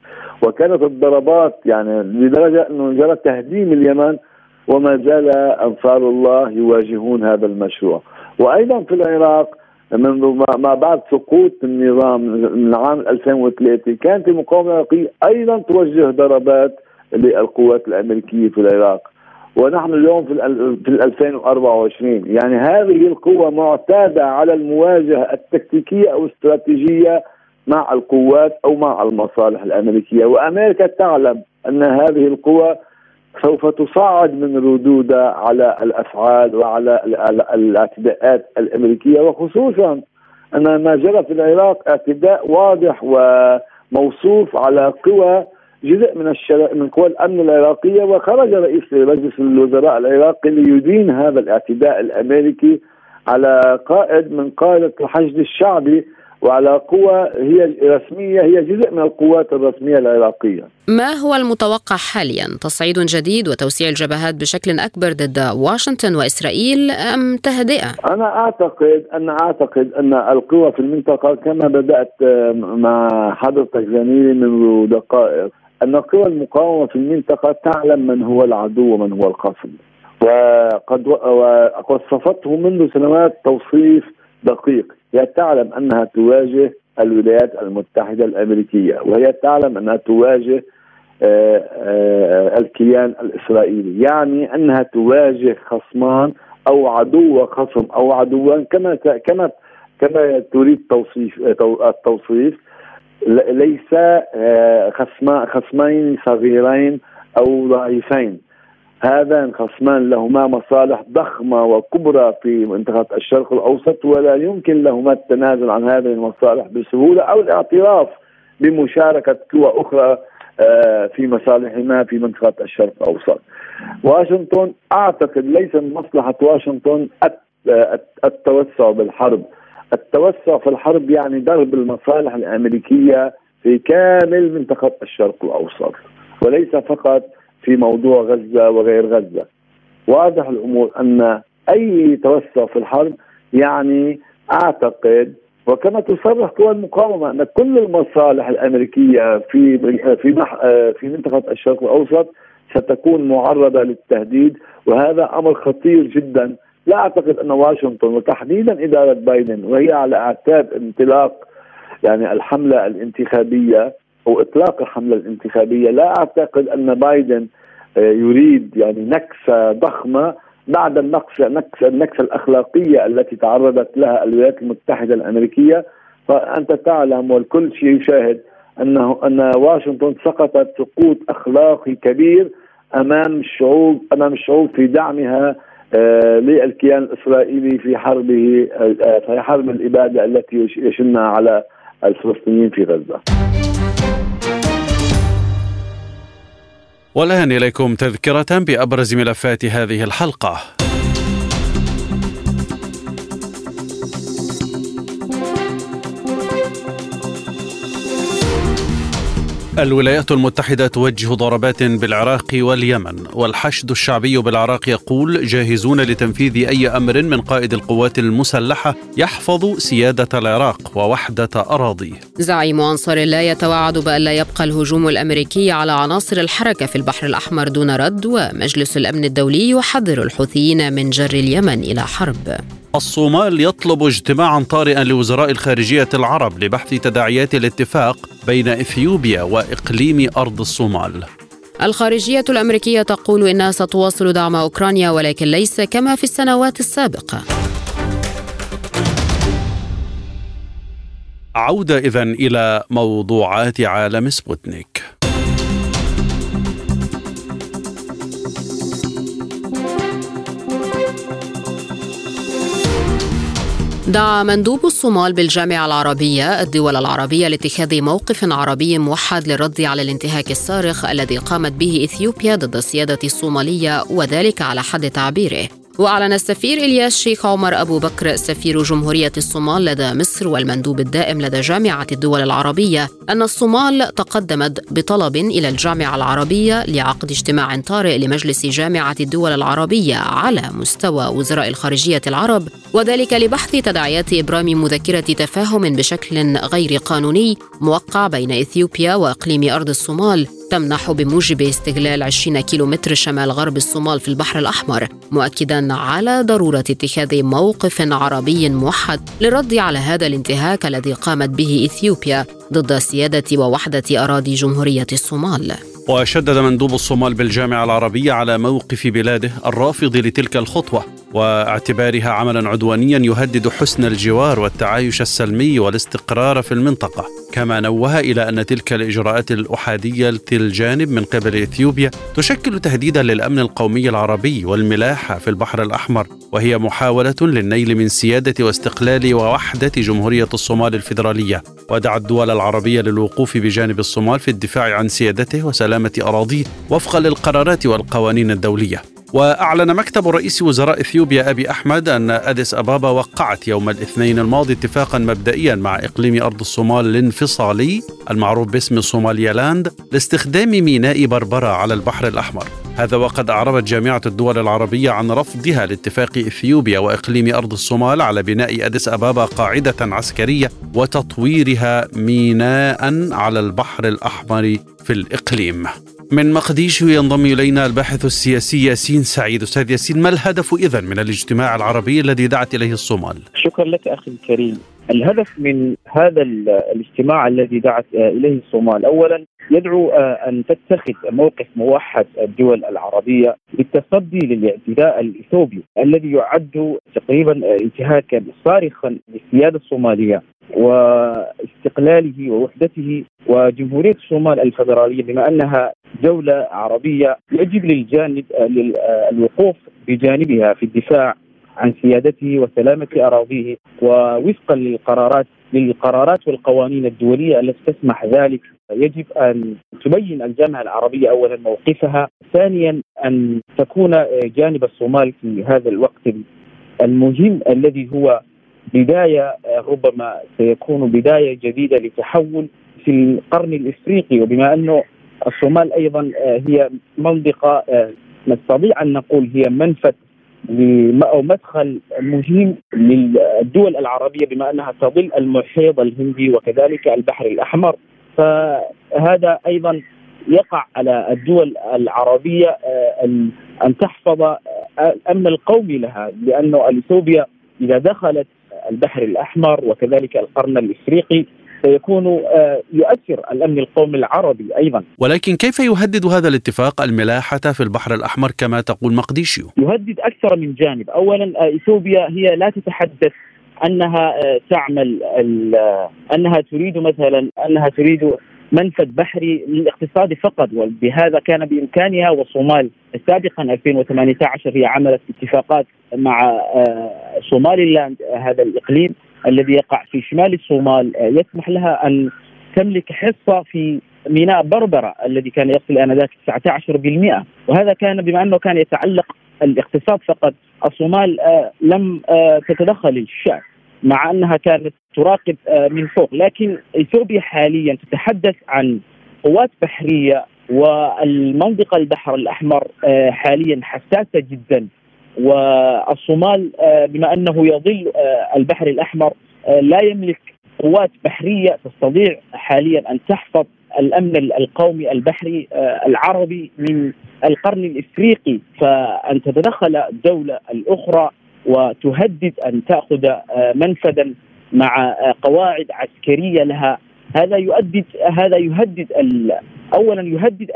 وكانت الضربات يعني لدرجة أنه جرى تهديم اليمن وما زال أنصار الله يواجهون هذا المشروع. وأيضا في العراق منذ ما بعد سقوط النظام من عام 2003 كانت المقاومة العراقية أيضا توجه ضربات للقوات الأمريكية في العراق. ونحن اليوم في في 2024 يعني هذه القوة معتادة على المواجهة التكتيكية أو الاستراتيجية مع القوات أو مع المصالح الأمريكية. وأمريكا تعلم أن هذه القوى سوف تصعد من ردودها على الأفعال وعلى الاعتداءات الأمريكية. وخصوصا أن ما جرى في العراق اعتداء واضح وموصوف على قوى جزء من الشر... من قوى الأمن العراقية وخرج رئيس مجلس الوزراء العراقي ليدين هذا الاعتداء الأمريكي على قائد من قاده الحشد الشعبي وعلى قوى هي رسميه هي جزء من القوات الرسمية العراقية. ما هو المتوقع حاليا؟ تصعيد جديد وتوسيع الجبهات بشكل أكبر ضد واشنطن وإسرائيل أم تهدئة؟ أنا أعتقد أن أعتقد أن القوى في المنطقة كما بدأت مع حضرتك زميلي منذ دقائق أن قوى المقاومة في المنطقة تعلم من هو العدو ومن هو الخصم وقد وصفته منذ سنوات توصيف دقيق. هي تعلم أنها تواجه الولايات المتحدة الأمريكية وهي تعلم أنها تواجه آه، آه، الكيان الإسرائيلي. يعني أنها تواجه خصمان أو عدو وخصم أو عدوان كما كما كما تريد توصيف التوصيف. ليس آه، خصمين صغيرين أو ضعيفين هذان خصمان لهما مصالح ضخمة وكبرى في منطقة الشرق الأوسط ولا يمكن لهما التنازل عن هذه المصالح بسهولة أو الاعتراف بمشاركة قوى أخرى آه، في مصالحهما في منطقة الشرق الأوسط. واشنطن أعتقد ليس من مصلحة واشنطن التوسع بالحرب التوسع في الحرب يعني ضرب المصالح الأمريكية في كامل منطقة الشرق الأوسط وليس فقط في موضوع غزة وغير غزة. واضح الأمور أن أي توسع في الحرب يعني أعتقد وكما تصرح قوى المقاومة أن كل المصالح الأمريكية في في في منطقة الشرق الأوسط ستكون معرضة للتهديد وهذا أمر خطير جدا لا أعتقد أن واشنطن وتحديدا إدارة بايدن وهي على أعتاب انطلاق يعني الحملة الانتخابية أو إطلاق الحملة الانتخابية لا أعتقد أن بايدن آه، يريد يعني نكسة ضخمة بعد النقص نكسة النكسة الأخلاقية التي تعرضت لها الولايات المتحدة الأمريكية. فأنت تعلم والكل يشاهد أنه أن واشنطن سقطت سقوط أخلاقي كبير أمام الشعوب أمام الشعوب في دعمها للكيان الإسرائيلي في حربه آه، في حرب الإبادة التي يشنها على الفلسطينيين في غزة. والآن إليكم تذكرة بأبرز ملفات هذه الحلقة. الولايات المتحدة توجه ضربات بالعراق واليمن والحشد الشعبي بالعراق يقول جاهزون لتنفيذ أي أمر من قائد القوات المسلحة يحفظ سيادة العراق ووحدة أراضيه. زعيم أنصار الله يتوعد بألا يبقى الهجوم الأمريكي على عناصر الحركة في البحر الأحمر دون رد ومجلس الأمن الدولي يحذر الحوثيين من جر اليمن إلى حرب. الصومال يطلب اجتماعا طارئا لوزراء الخارجية العرب لبحث تداعيات الاتفاق بين إثيوبيا وإقليم أرض الصومال. الخارجية الأمريكية تقول إنها ستواصل دعم أوكرانيا ولكن ليس كما في السنوات السابقة. عودة إذا إلى موضوعات عالم سبوتنيك. دعا مندوب الصومال بالجامعة العربية الدول العربية لاتخاذ موقف عربي موحد للرد على الانتهاك الصارخ الذي قامت به إثيوبيا ضد السيادة الصومالية وذلك على حد تعبيره. وأعلن السفير إلياس شيخ عمر أبو بكر سفير جمهورية الصومال لدى مصر والمندوب الدائم لدى جامعة الدول العربية أن الصومال تقدمت بطلب إلى الجامعة العربية لعقد اجتماع طارئ لمجلس جامعة الدول العربية على مستوى وزراء الخارجية العرب وذلك لبحث تداعيات إبرام مذكرة تفاهم بشكل غير قانوني موقع بين إثيوبيا وإقليم أرض الصومال. تمنح بموجب استغلال 20 كيلومتر شمال غرب الصومال في البحر الأحمر مؤكدا على ضرورة اتخاذ موقف عربي موحد للرد على هذا الانتهاك الذي قامت به إثيوبيا ضد سيادة ووحدة أراضي جمهورية الصومال. وشدد مندوب الصومال بالجامعة العربية على موقف بلاده الرافض لتلك الخطوة. واعتبارها عملا عدوانيا يهدد حسن الجوار والتعايش السلمي والاستقرار في المنطقة كما نوه إلى أن تلك الإجراءات الأحادية الجانب من قبل إثيوبيا تشكل تهديدا للأمن القومي العربي والملاحة في البحر الأحمر وهي محاولة للنيل من سيادة واستقلال ووحدة جمهورية الصومال الفيدرالية ودعا الدول العربية للوقوف بجانب الصومال في الدفاع عن سيادته وسلامة أراضيه وفقا للقرارات والقوانين الدولية. وأعلن مكتب رئيس وزراء إثيوبيا أبي أحمد أن أديس أبابا وقعت يوم الاثنين الماضي اتفاقا مبدئيا مع إقليم أرض الصومال الانفصالي المعروف باسم صوماليالاند لاستخدام ميناء بربرة على البحر الأحمر. هذا وقد أعربت جامعة الدول العربية عن رفضها لاتفاق إثيوبيا وإقليم أرض الصومال على بناء أديس أبابا قاعدة عسكرية وتطويرها ميناء على البحر الأحمر في الإقليم. من مقديشو ينضم إلينا الباحث السياسي ياسين سعيد أستاذ ياسين ما الهدف اذا من الاجتماع العربي الذي دعت إليه الصومال؟ شكرا لك أخي الكريم الهدف من هذا الاجتماع الذي دعت إليه الصومال. اولا يدعو أن تتخذ موقف موحد الدول العربية للتصدي للاعتداء الإثيوبي الذي يعد تقريبا انتهاكا صارخا للسيادة الصومالية واستقلاله ووحدته وجمهورية الصومال الفدرالية بما أنها دولة عربية يجب للجانب الوقوف بجانبها في الدفاع عن سيادته وسلامة أراضيه ووفقا للقرارات للقرارات والقوانين الدولية التي تسمح ذلك. يجب أن تبين الجامعة العربية اولا موقفها، ثانيا أن تكون جانب الصومال في هذا الوقت المهم الذي هو بداية ربما سيكون بداية جديدة لتحول في القرن الإفريقي. وبما أنه الصومال أيضا هي منطقة نستطيع أن نقول هي منفذ أو مدخل مهم للدول العربية بما أنها تظل المحيط الهندي وكذلك البحر الأحمر. فهذا أيضا يقع على الدول العربية ان تحفظ الامن القومي لها لأنه اثيوبيا إذا دخلت البحر الأحمر وكذلك القرن الإفريقي سيكون يؤثر الأمن القومي العربي أيضا. ولكن كيف يهدد هذا الاتفاق الملاحة في البحر الأحمر كما تقول مقديشيو؟ يهدد أكثر من جانب، اولا إثيوبيا هي لا تتحدث أنها تعمل أنها تريد مثلا أنها تريد منفذ بحري للاقتصاد فقط وبهذا كان بإمكانها والصومال سابقا 2018 هي عملت اتفاقات مع صومالي لاند هذا الإقليم الذي يقع في شمال الصومال يسمح لها أن تملك حصة في ميناء بربرة الذي كان يصل آنذاك 19% وهذا كان بما أنه كان يتعلق الاقتصاد فقط الصومال لم تتدخل الشعب مع أنها كانت تراقب من فوق. لكن إثيوبيا حاليا تتحدث عن قوات بحرية والمنطقة البحر الأحمر آه، حاليا حساسة جدا. والصومال آه، بما أنه يظل آه، البحر الأحمر لا يملك قوات بحرية تستطيع حاليا أن تحفظ الأمن القومي البحري العربي من القرن الإفريقي. فأن تتدخل الدولة الأخرى وتهدد أن تأخذ منفذا مع قواعد عسكرية لها هذا يؤدد هذا يهدد اولا يهدد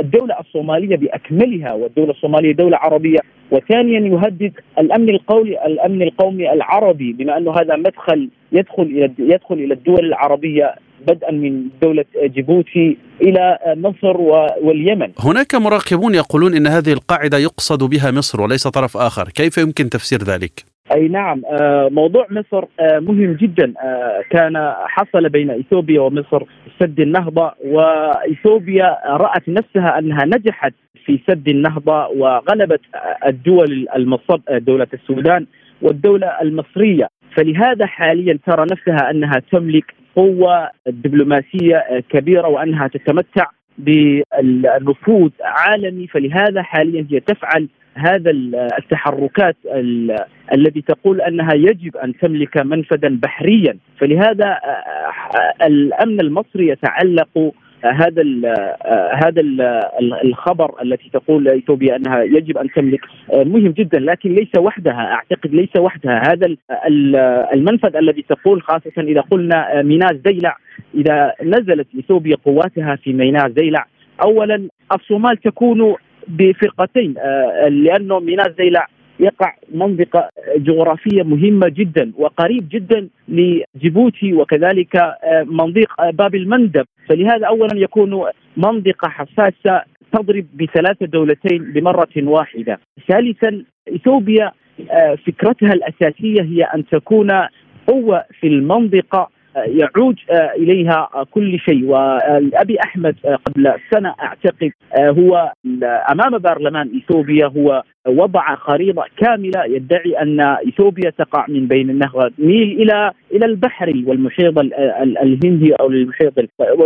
الدولة الصومالية بأكملها والدولة الصومالية دولة عربية وثانيا يهدد الأمن القومي الأمن القومي العربي بما أنه هذا مدخل يدخل إلى يدخل إلى الدول العربية بدءا من دولة جيبوتي إلى مصر واليمن. هناك مراقبون يقولون إن هذه القاعدة يقصد بها مصر وليس طرف آخر، كيف يمكن تفسير ذلك؟ أي نعم. آه، موضوع مصر آه، مهم جدا. آه، كان حصل بين إثيوبيا ومصر سد النهضة وإثيوبيا رأت نفسها أنها نجحت في سد النهضة وغلبت الدول المصب دولة السودان والدولة المصرية. فلهذا حاليا ترى نفسها أنها تملك قوة دبلوماسية كبيرة وأنها تتمتع بالنفوذ عالمي. فلهذا حاليا هي تفعل هذا التحركات التي تقول أنها يجب أن تملك منفذا بحريا. فلهذا آه، آه، الأمن المصري يتعلق هذا هذا ال الخبر التي تقول اثيوبيا أنها يجب أن تملك آه، مهم جدا لكن ليس وحدها أعتقد ليس وحدها. هذا المنفذ الذي تقول خاصة إذا قلنا ميناء زيلع إذا نزلت اثيوبيا قواتها في ميناء زيلع اولا الصومال تكون بفرقتين آه، لأنه ميناء زيلع يقع منطقة جغرافية مهمة جدا وقريب جدا لجيبوتي وكذلك آه، منطقة باب المندب. فلهذا أولا يكون منطقة حساسة تضرب بثلاثة دولتين بمرة واحدة. ثالثا إثيوبيا آه، فكرتها الأساسية هي أن تكون قوة في المنطقة يعود آه، إليها كل شيء. وأبي أحمد آه، قبل سنة أعتقد آه، هو أمام برلمان إثيوبيا هو وضع خريطة كاملة يدعي أن إثيوبيا تقع من بين النهر النيل إلى إلى البحر والمحيط الهندي أو المحيط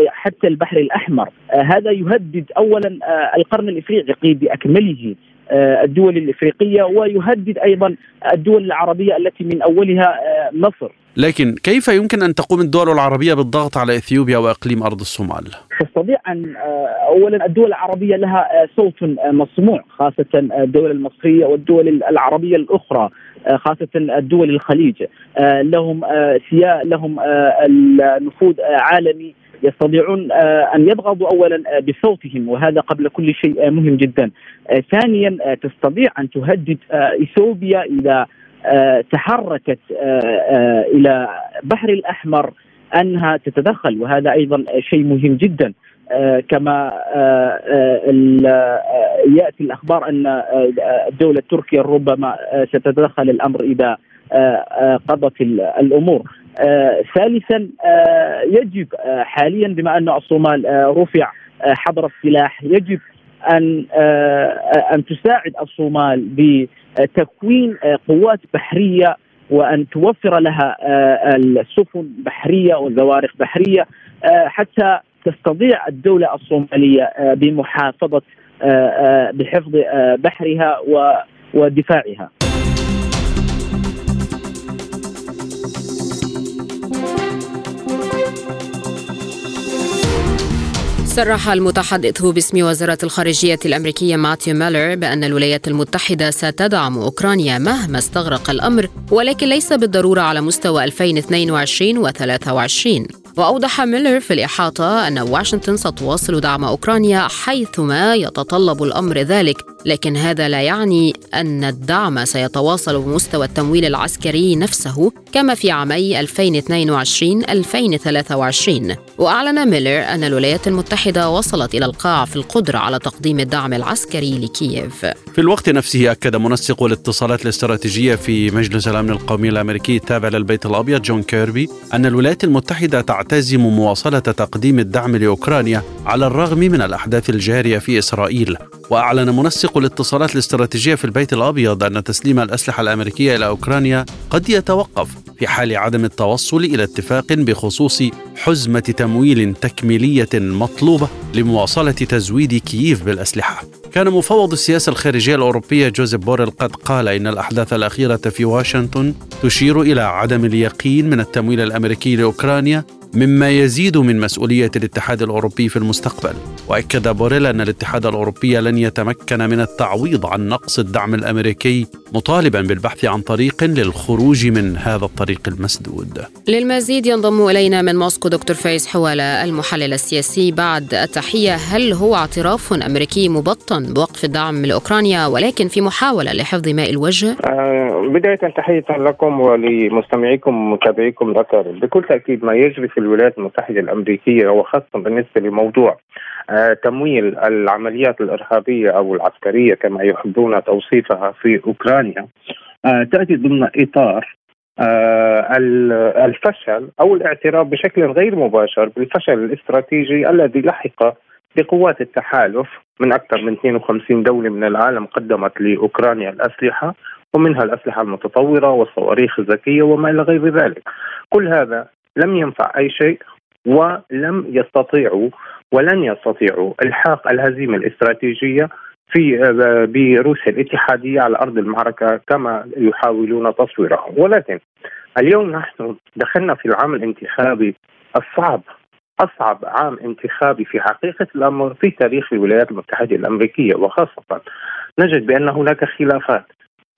حتى البحر الأحمر. هذا يهدد اولا القرن الإفريقي بأكمله الدول الإفريقية ويهدد أيضا الدول العربية التي من أولها مصر. لكن كيف يمكن أن تقوم الدول العربية بالضغط على إثيوبيا وإقليم أرض الصومال؟ تستطيع ان آه، اولا الدول العربية لها آه، صوت آه، مسموع خاصة الدول المصرية والدول العربية الأخرى خاصة الدول الخليج لهم سيا لهم نفوذ عالمي يستطيعون أن يضغطوا اولا بصوتهم وهذا قبل كل شيء مهم جدا. ثانيا تستطيع أن تهدد إثيوبيا اذا تحركت آه، آه، إلى بحر الأحمر أنها تتدخل وهذا أيضا شيء مهم جدا كما يأتي الأخبار أن الدولة تركيا ربما ستتدخل الأمر إذا قضت الأمور. ثالثا يجب حاليا بما أن الصومال رفع حظر السلاح يجب أن أن تساعد الصومال بتكوين قوات بحرية وأن توفر لها السفن بحرية وزوارق بحرية حتى تستطيع الدولة الصومالية بمحافظة بحفظ بحرها ودفاعها. صرح المتحدث باسم وزارة الخارجية الأمريكية ماتيو ميلر بأن الولايات المتحدة ستدعم أوكرانيا مهما استغرق الأمر ولكن ليس بالضرورة على مستوى 2022 و 23 وأوضح ميلر في الإحاطة أن واشنطن ستواصل دعم أوكرانيا حيثما يتطلب الأمر ذلك لكن هذا لا يعني أن الدعم سيتواصل بمستوى التمويل العسكري نفسه كما في عامي 2022-2023 وأعلن ميلر أن الولايات المتحدة وصلت إلى القاع في القدرة على تقديم الدعم العسكري لكييف. في الوقت نفسه أكد منسق الاتصالات الاستراتيجية في مجلس الأمن القومي الأمريكي التابع للبيت الأبيض جون كيربي أن الولايات المتحدة تعتزم مواصلة تقديم الدعم لأوكرانيا على الرغم من الأحداث الجارية في إسرائيل. وأعلن منسق الاتصالات الاستراتيجية في البيت الأبيض أن تسليم الأسلحة الأمريكية إلى أوكرانيا قد يتوقف في حال عدم التوصل إلى اتفاق بخصوص حزمة تمويل تكميلية مطلوبة لمواصلة تزويد كييف بالأسلحة. كان مفوض السياسة الخارجية الأوروبية جوزيف بوريل قد قال إن الأحداث الأخيرة في واشنطن تشير إلى عدم اليقين من التمويل الأمريكي لأوكرانيا مما يزيد من مسؤولية الاتحاد الأوروبي في المستقبل. وأكد بوريل أن الاتحاد الأوروبي لن يتمكن من التعويض عن نقص الدعم الأمريكي مطالبا بالبحث عن طريق للخروج من هذا الطريق المسدود. للمزيد ينضم إلينا من موسكو دكتور فايز حوالة المحلل السياسي. بعد التحية هل هو اعتراف أمريكي مبطن بوقف الدعم لأوكرانيا ولكن في محاولة لحفظ ماء الوجه؟ آه بداية تحية لكم ولمستمعيكم ومتابعيكم الأثر بكل تأكيد ما يجري في الولايات المتحدة الأمريكية وخاصة بالنسبة لموضوع آه تمويل العمليات الإرهابية أو العسكرية كما يحبون توصيفها في أوكرانيا آه تأتي ضمن إطار آه الفشل أو الاعتراف بشكل غير مباشر بالفشل الاستراتيجي الذي لحق بقوات التحالف من أكثر من 52 دولة من العالم قدمت لأوكرانيا الأسلحة ومنها الأسلحة المتطورة والصواريخ الذكية وما إلى غير ذلك. كل هذا لم ينفع أي شيء ولم يستطيعوا ولن يستطيعوا إلحاق الهزيمة الاستراتيجية في بروسيا الاتحادية على أرض المعركة كما يحاولون تصويرها ولكن اليوم نحن دخلنا في العام الانتخابي الصعب أصعب عام انتخابي في حقيقة الأمر في تاريخ الولايات المتحدة الأمريكية. وخاصة نجد بأن هناك خلافات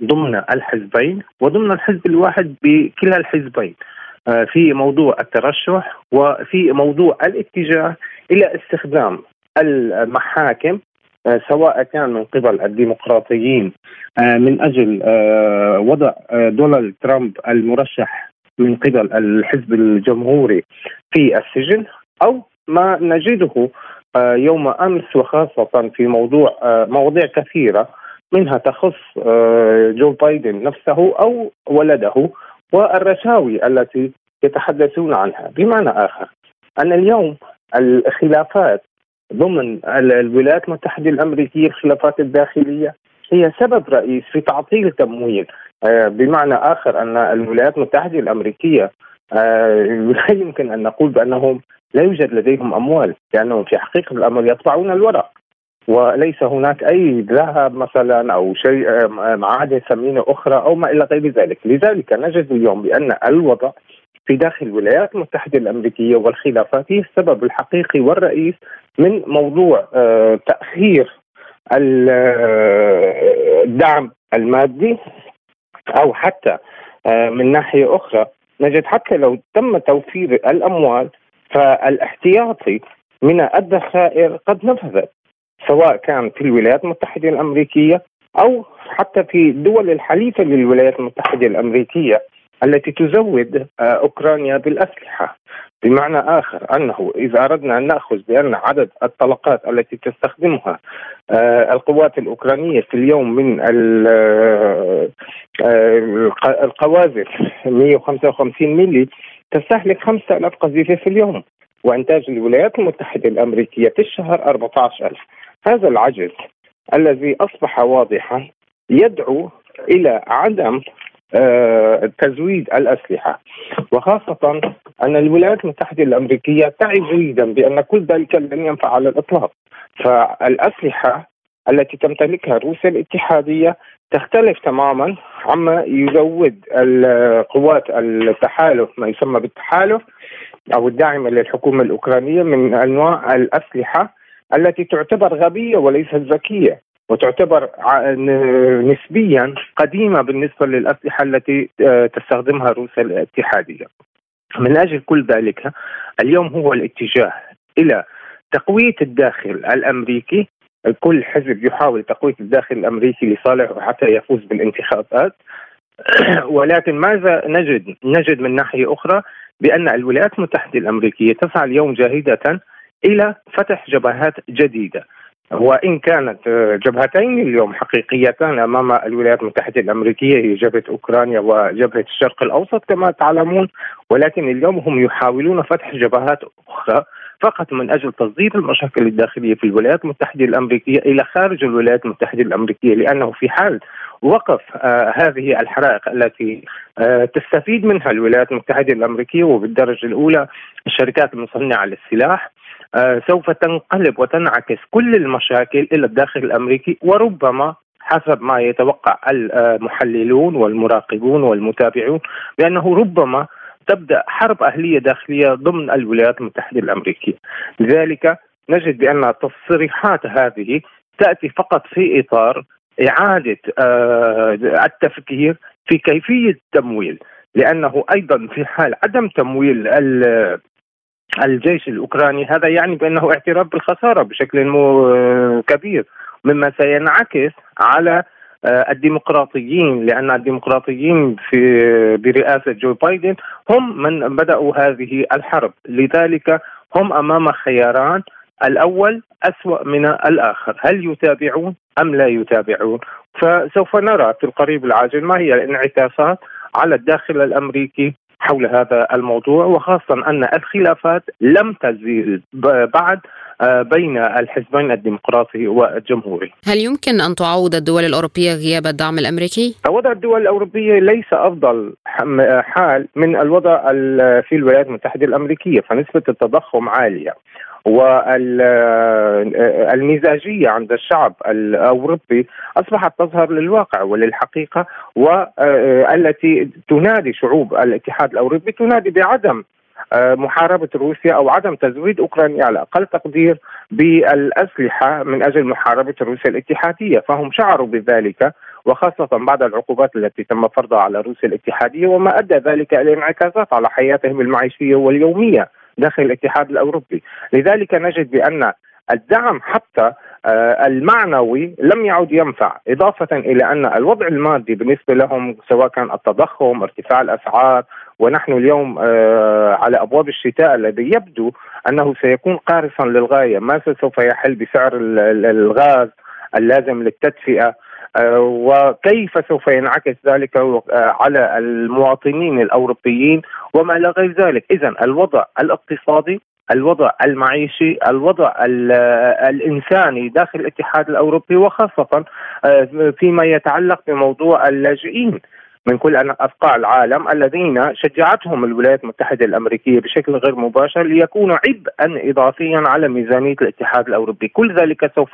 ضمن الحزبين وضمن الحزب الواحد بكلا الحزبين. آه، في موضوع الترشح وفي موضوع الاتجاه إلى استخدام المحاكم آه، سواء كان من قبل الديمقراطيين آه، من أجل وضع دونالد ترامب المرشح من قبل الحزب الجمهوري في السجن أو ما نجده يوم أمس وخاصة في موضوع مواضيع كثيرة منها تخص جو بايدن نفسه أو ولده. والرشاوي التي يتحدثون عنها. بمعنى آخر أن اليوم الخلافات ضمن الولايات المتحدة الأمريكية الخلافات الداخلية هي سبب رئيس في تعطيل تمويل. آه، بمعنى آخر أن الولايات المتحدة الأمريكية آه، لا يمكن أن نقول بأنهم لا يوجد لديهم أموال لأنهم في حقيقة الأمر يطبعون الورق. وليس هناك أي ذهب مثلا أو شيء معادن ثمينة أخرى أو ما إلى غير ذلك، لذلك نجد اليوم بأن الوضع في داخل الولايات المتحدة الأمريكية والخلافات هي السبب الحقيقي والرئيس من موضوع آه، تأخير آه، الدعم المادي أو حتى آه، من ناحية أخرى. نجد حتى لو تم توفير الأموال فالاحتياطي من الذخائر قد نفذت. سواء كان في الولايات المتحدة الأمريكية أو حتى في الدول الحليفة للولايات المتحدة الأمريكية التي تزود آه، أوكرانيا بالأسلحة. بمعنى آخر أنه إذا أردنا أن نأخذ بأن عدد الطلقات التي تستخدمها آه، القوات الأوكرانية في اليوم من آه، القواذف 155 ملي تستهلك 5000 قذيفة في اليوم. وإنتاج الولايات المتحدة الأمريكية في الشهر 14000 هذا العجز الذي أصبح واضحا يدعو إلى عدم آه، تزويد الأسلحة. وخاصة أن الولايات المتحدة الأمريكية تعي جيدا بأن كل ذلك لن ينفع على الإطلاق. فالأسلحة التي تمتلكها روسيا الاتحادية تختلف تماما عما يزود القوات التحالف ما يسمى بالتحالف أو الداعمه للحكومة الأوكرانية من أنواع الأسلحة التي تعتبر غبية وليست ذكية وتعتبر نسبيا قديمة بالنسبة للأسلحة التي آه، تستخدمها روسيا الاتحادية. من أجل كل ذلك اليوم هو الاتجاه إلى تقوية الداخل الأمريكي كل حزب يحاول تقوية الداخل الأمريكي لصالحه حتى يفوز بالانتخابات ولكن ماذا نجد؟ نجد من ناحية أخرى بأن الولايات المتحدة الأمريكية تسعى اليوم جاهدة إلى فتح جبهات جديدة. وان كانت جبهتين اليوم حقيقيتان أمام الولايات المتحدة الأمريكية هي جبهة أوكرانيا وجبهة الشرق الأوسط كما تعلمون ولكن اليوم هم يحاولون فتح جبهات أخرى فقط من أجل تصدير المشاكل الداخلية في الولايات المتحدة الأمريكية إلى خارج الولايات المتحدة الأمريكية لأنه في حال وقف آه هذه الحرائق التي آه تستفيد منها الولايات المتحدة الأمريكية وبالدرجة الأولى الشركات المصنعة للسلاح آه سوف تنقلب وتنعكس كل المشاكل إلى الداخل الأمريكي وربما حسب ما يتوقع المحللون والمراقبون والمتابعون بأنه ربما تبدأ حرب أهلية داخلية ضمن الولايات المتحدة الأمريكية. لذلك نجد بأن التصريحات هذه تأتي فقط في إطار إعادة آه، التفكير في كيفية التمويل لأنه أيضا في حال عدم تمويل الجيش الأوكراني هذا يعني بأنه اعتراف بالخسارة بشكل كبير مما سينعكس على آه، الديمقراطيين لأن الديمقراطيين في برئاسة جو بايدن هم من بدأوا هذه الحرب. لذلك هم أمام خياران الأول أسوأ من الآخر هل يتابعون أم لا يتابعون؟ فسوف نرى في القريب العاجل ما هي الانعكاسات على الداخل الأمريكي حول هذا الموضوع وخاصة أن الخلافات لم تزيل بعد آه، بين الحزبين الديمقراطي والجمهوري هل يمكن أن تعوض الدول الأوروبية غياب الدعم الأمريكي؟ وضع الدول الأوروبية ليس أفضل حال من الوضع في الولايات المتحدة الأمريكية فنسبة التضخم عالية والمزاجيه عند الشعب الأوروبي أصبحت تظهر للواقع وللحقيقة والتي تنادي شعوب الاتحاد الأوروبي تنادي بعدم محاربة روسيا أو عدم تزويد أوكرانيا على أقل تقدير بالأسلحة من أجل محاربة روسيا الاتحادية. فهم شعروا بذلك وخاصة بعد العقوبات التي تم فرضها على روسيا الاتحادية وما أدى ذلك إلى انعكاسات على حياتهم المعيشية واليومية. داخل الاتحاد الأوروبي، لذلك نجد بأن الدعم حتى آه، المعنوي لم يعد ينفع إضافة إلى أن الوضع المادي بالنسبة لهم سواء كان التضخم ارتفاع الأسعار ونحن اليوم آه، على أبواب الشتاء الذي يبدو أنه سيكون قارصا للغاية. ما سوف يحل بسعر الغاز اللازم للتدفئة؟ آه، وكيف سوف ينعكس ذلك على المواطنين الأوروبيين وما إلى غير ذلك، إذا الوضع الاقتصادي الوضع المعيشي الوضع آه، الإنساني داخل الاتحاد الأوروبي وخاصة فيما يتعلق بموضوع اللاجئين من كل أفقاع العالم الذين شجعتهم الولايات المتحدة الأمريكية بشكل غير مباشر ليكونوا عبئا إضافيا على ميزانية الاتحاد الأوروبي. كل ذلك سوف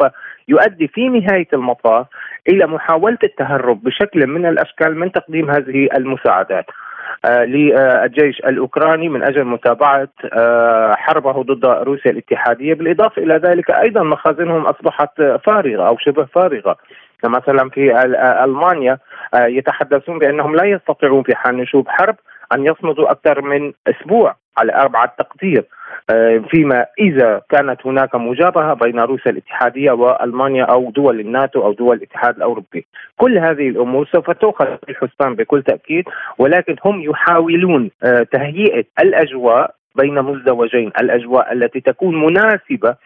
يؤدي في نهاية المطاف إلى محاولة التهرب بشكل من الأشكال من تقديم هذه المساعدات. آه للجيش الأوكراني من أجل متابعة آه حربه ضد روسيا الاتحادية. بالإضافة إلى ذلك أيضا مخازنهم أصبحت فارغة أو شبه فارغة. مثلا في ألمانيا آه، يتحدثون بأنهم لا يستطيعون في حال نشوب حرب أن يصمدوا أكثر من أسبوع على أربعة تقدير. آه، فيما إذا كانت هناك مجابهة بين روسيا الاتحادية وألمانيا أو دول الناتو أو دول الاتحاد الأوروبي، كل هذه الأمور سوف تؤخذ في الحسبان بكل تأكيد ولكن هم يحاولون آه، تهيئة الأجواء بين مزدوجين، الأجواء التي تكون مناسبة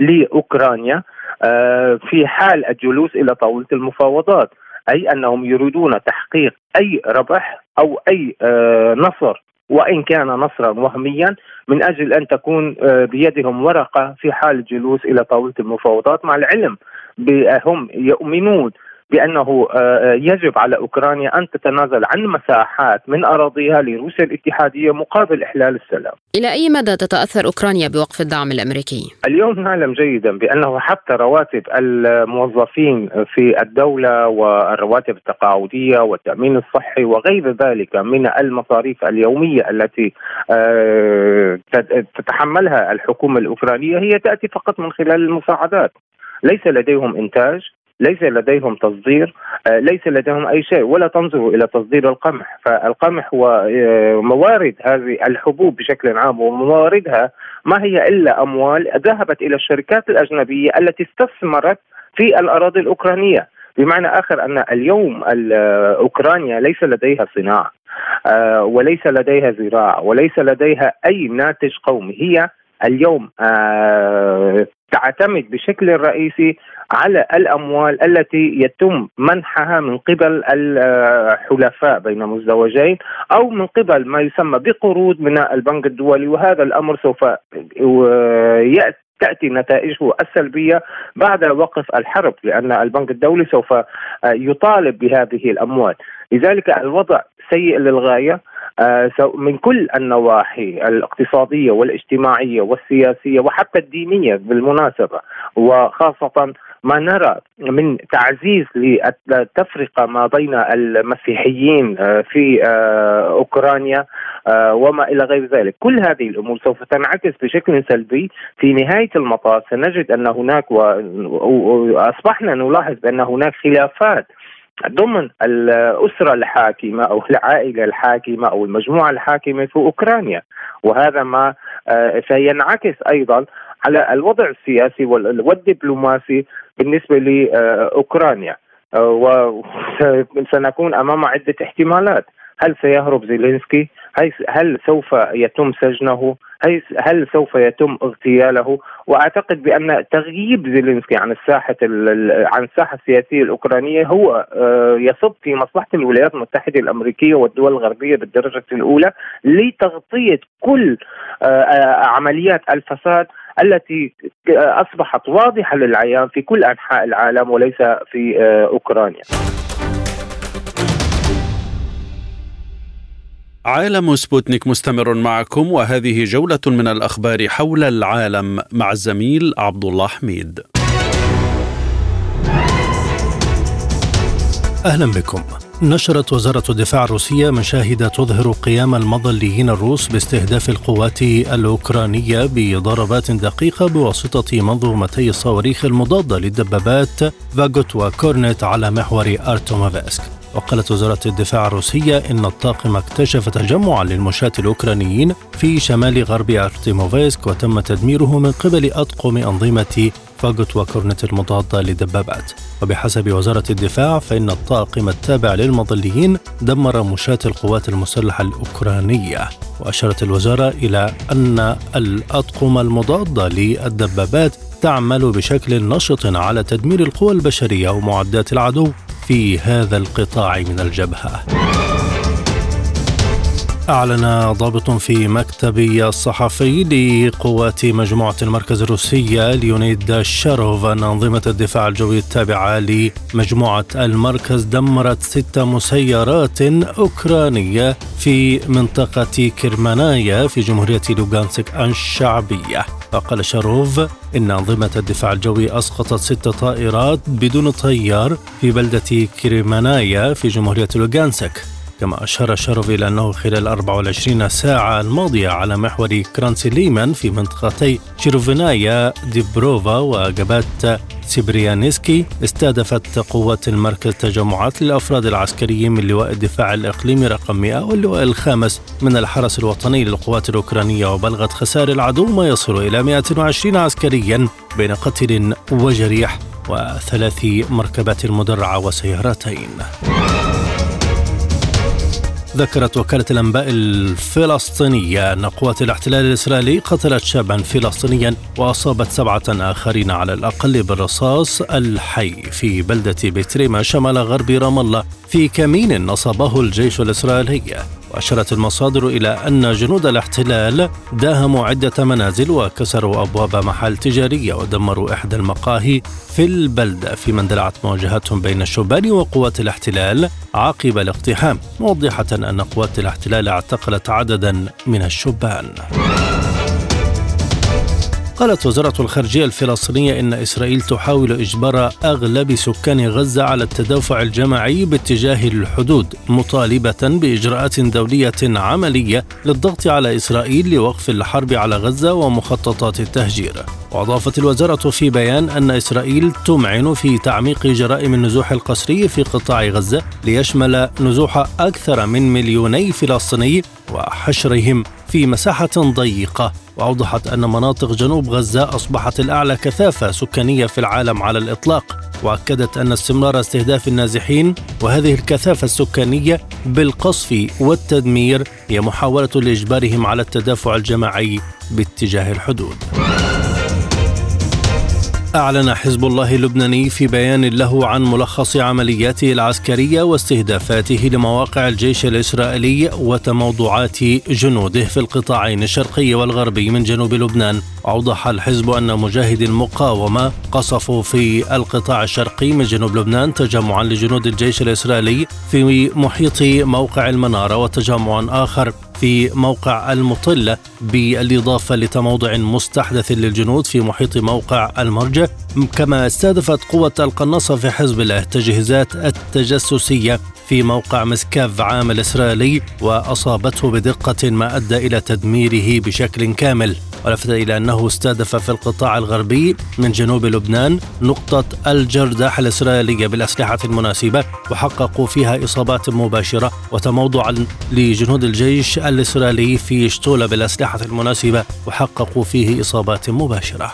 لأوكرانيا آه، في حال الجلوس إلى طاولة المفاوضات أي أنهم يريدون تحقيق أي ربح أو أي آه، نصر وإن كان نصرا وهميا من أجل أن تكون آه، بيدهم ورقة في حال الجلوس إلى طاولة المفاوضات مع العلم هم يؤمنون. بأنه آه، آه، يجب على أوكرانيا أن تتنازل عن مساحات من أراضيها لروسيا الاتحادية مقابل إحلال السلام. إلى أي مدى تتأثر أوكرانيا بوقف الدعم الأمريكي؟ اليوم نعلم جيدا بأنه حتى رواتب الموظفين في الدولة والرواتب التقاعدية والتأمين الصحي وغير ذلك من المصاريف اليومية التي آه، تتحملها الحكومة الأوكرانية هي تأتي فقط من خلال المساعدات. ليس لديهم إنتاج ليس لديهم تصدير آه، ليس لديهم أي شيء ولا تنظروا إلى تصدير القمح. فالقمح هو آه، موارد هذه الحبوب بشكل عام ومواردها ما هي إلا أموال ذهبت إلى الشركات الأجنبية التي استثمرت في الأراضي الأوكرانية. بمعنى آخر أن اليوم أوكرانيا ليس لديها صناعة آه، وليس لديها زراعة وليس لديها أي ناتج قومي. هي اليوم تعتمد بشكل رئيسي على الأموال التي يتم منحها من قبل الحلفاء بين مزدوجين أو من قبل ما يسمى بقروض من البنك الدولي. وهذا الأمر سوف ياتي تأتي نتائجه السلبية بعد وقف الحرب لأن البنك الدولي سوف يطالب بهذه الأموال. لذلك الوضع سيء للغاية. من كل النواحي الاقتصادية والاجتماعية والسياسية وحتى الدينية بالمناسبة وخاصة ما نرى من تعزيز للتفرقه ما بين المسيحيين آه، في آه، أوكرانيا وما إلى غير ذلك، كل هذه الأمور سوف تنعكس بشكل سلبي في نهاية المطاف. سنجد أن هناك واصبحنا نلاحظ ان هناك خلافات ضمن الأسرة الحاكمة أو العائلة الحاكمة أو المجموعة الحاكمة في أوكرانيا. وهذا ما آه، سينعكس أيضا على الوضع السياسي والدبلوماسي بالنسبة لأوكرانيا. آه، وسنكون أمام عدة احتمالات. هل سيهرب زيلينسكي؟ هل سوف يتم سجنه؟ هل سوف يتم اغتياله؟ وأعتقد بأن تغييب زيلينسكي عن الساحة عن الساحة السياسية الأوكرانية هو آه، يصب في مصلحة الولايات المتحدة الأمريكية والدول الغربية بالدرجة الأولى لتغطية كل آه، عمليات الفساد التي أصبحت واضحة للعيان في كل أنحاء العالم وليس في آه، أوكرانيا. عالم سبوتنيك مستمر معكم وهذه جولة من الأخبار حول العالم مع الزميل عبد الله حميد. أهلا بكم. نشرت وزارة الدفاع الروسية مشاهد تظهر قيام المظليين الروس باستهداف القوات الأوكرانية بضربات دقيقة بواسطة منظومتي الصواريخ المضادة للدبابات فاغوت وكورنيت على محور أرتومافسك. وقالت وزارة الدفاع الروسية إن الطاقم اكتشف تجمعا للمشاة الأوكرانيين في شمال غرب أرتيموفسك وتم تدميره من قبل أطقم أنظمة فاغوت وكورنت المضادة للدبابات وبحسب وزارة الدفاع فإن الطاقم التابع للمظليين دمر مشاة القوات المسلحة الأوكرانية. وأشارت الوزارة إلى أن الأطقم المضادة للدبابات تعمل بشكل نشط على تدمير القوى البشرية ومعدات العدو. في هذا القطاع من الجبهة. أعلن ضابط في مكتب الصحفي لقوات مجموعة المركز الروسية ليونيد شاروف أن أنظمة الدفاع الجوي التابعة لمجموعة المركز دمرت ست مسيرات أوكرانية في منطقة كرمانايا في جمهورية لوغانسك الشعبية. وقال شاروف إن أنظمة الدفاع الجوي أسقطت ست طائرات بدون طيار في بلدة كريمانايا في جمهورية لوغانسك. كما أشار شاروف إلى أنه خلال 24 ساعة الماضية على محور كراسني ليمان في منطقتي تشيرفونايا ديبروفا وغابات سيريبريانسكي استهدفت قوات المركز تجمعات للأفراد العسكريين من لواء الدفاع الإقليمي رقم 100 واللواء الخامس من الحرس الوطني للقوات الأوكرانية وبلغت خسائر العدو ما يصل إلى 120 عسكريا بين قتل وجريح وثلاث مركبات مدرعة وسيارتين. ذكرت وكالة الأنباء الفلسطينية أن قوات الاحتلال الإسرائيلي قتلت شابا فلسطينيا وأصابت سبعة آخرين على الأقل بالرصاص الحي في بلدة بتريما شمال غرب رام الله. في كمين نصبه الجيش الإسرائيلي وأشارت المصادر إلى أن جنود الاحتلال داهموا عدة منازل وكسروا أبواب محال تجارية ودمروا إحدى المقاهي في البلدة في من اندلعت مواجهات بين الشبان وقوات الاحتلال عقب الاقتحام موضحة أن قوات الاحتلال اعتقلت عددا من الشبان. قالت وزارة الخارجية الفلسطينية إن إسرائيل تحاول إجبار أغلب سكان غزة على التدافع الجماعي باتجاه الحدود مطالبة بإجراءات دولية عملية للضغط على إسرائيل لوقف الحرب على غزة ومخططات التهجير. وأضافت الوزارة في بيان أن إسرائيل تمعن في تعميق جرائم النزوح القسري في قطاع غزة ليشمل نزوح أكثر من مليوني فلسطيني وحشرهم. في مساحة ضيقة وأوضحت أن مناطق جنوب غزة أصبحت الأعلى كثافة سكانية في العالم على الإطلاق وأكدت أن استمرار استهداف النازحين وهذه الكثافة السكانية بالقصف والتدمير هي محاولة لإجبارهم على التدافع الجماعي باتجاه الحدود. أعلن حزب الله اللبناني في بيان له عن ملخص عملياته العسكرية واستهدافاته لمواقع الجيش الإسرائيلي وتموضعات جنوده في القطاعين الشرقي والغربي من جنوب لبنان. أوضح الحزب أن مجاهدي المقاومة قصفوا في القطاع الشرقي من جنوب لبنان تجمعا لجنود الجيش الإسرائيلي في محيط موقع المنارة وتجمع آخر. في موقع المطلة بالإضافة لتموضع مستحدث للجنود في محيط موقع المرجع. كما استهدفت قوة القناصة في حزب الله التجهيزات التجسسية. في موقع مسكاف عام الإسرائيلي وأصابته بدقة ما أدى إلى تدميره بشكل كامل ولفت إلى أنه استهدف في القطاع الغربي من جنوب لبنان نقطة الجرداح الإسرائيلية بالأسلحة المناسبة وحققوا فيها إصابات مباشرة وتموضعا لجنود الجيش الإسرائيلي في شتولة بالأسلحة المناسبة وحققوا فيه إصابات مباشرة.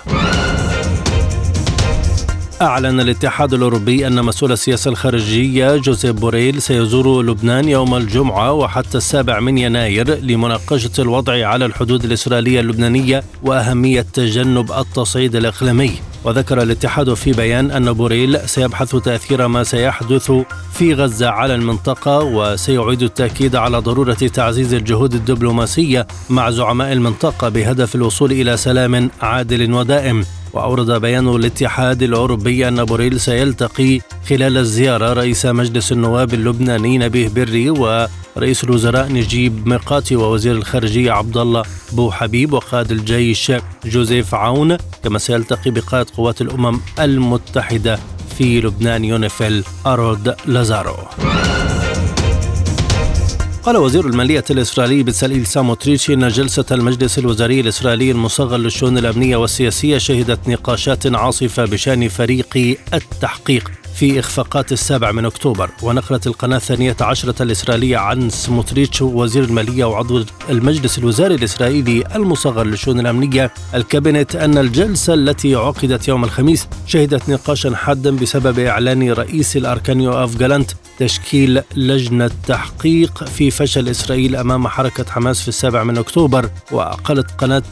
أعلن الاتحاد الأوروبي أن مسؤول السياسة الخارجية جوزيف بوريل سيزور لبنان يوم الجمعة وحتى السابع من يناير لمناقشة الوضع على الحدود الإسرائيلية اللبنانية وأهمية تجنب التصعيد الإقليمي. وذكر الاتحاد في بيان أن بوريل سيبحث تأثير ما سيحدث في غزة على المنطقة وسيعيد التأكيد على ضرورة تعزيز الجهود الدبلوماسية مع زعماء المنطقة بهدف الوصول إلى سلام عادل ودائم. وأورد بيان الاتحاد الأوروبي أن بوريل سيلتقي خلال الزيارة رئيس مجلس النواب اللبناني نبيه بري ورئيس الوزراء نجيب ميقاتي ووزير الخارجية عبد الله بو حبيب وقائد الجيش جوزيف عون كما سيلتقي بقائد قوات الأمم المتحدة في لبنان يونيفيل أرولدو لازارو. قال وزير المالية الإسرائيلي بتساليل سموتريتش إن جلسة المجلس الوزاري الإسرائيلي المصغر للشؤون الأمنية والسياسية شهدت نقاشات عاصفة بشأن فريق التحقيق. في إخفاقات السابع من أكتوبر ونقلت القناة الثانية عشرة الإسرائيلية عن سموتريتش وزير المالية وعضو المجلس الوزاري الإسرائيلي المصغر للشؤون الأمنية الكابينت أن الجلسة التي عقدت يوم الخميس شهدت نقاشا حادا بسبب إعلان رئيس الأركان يوآف جالانت تشكيل لجنة تحقيق في فشل إسرائيل أمام حركة حماس في السابع من أكتوبر. وقالت قناة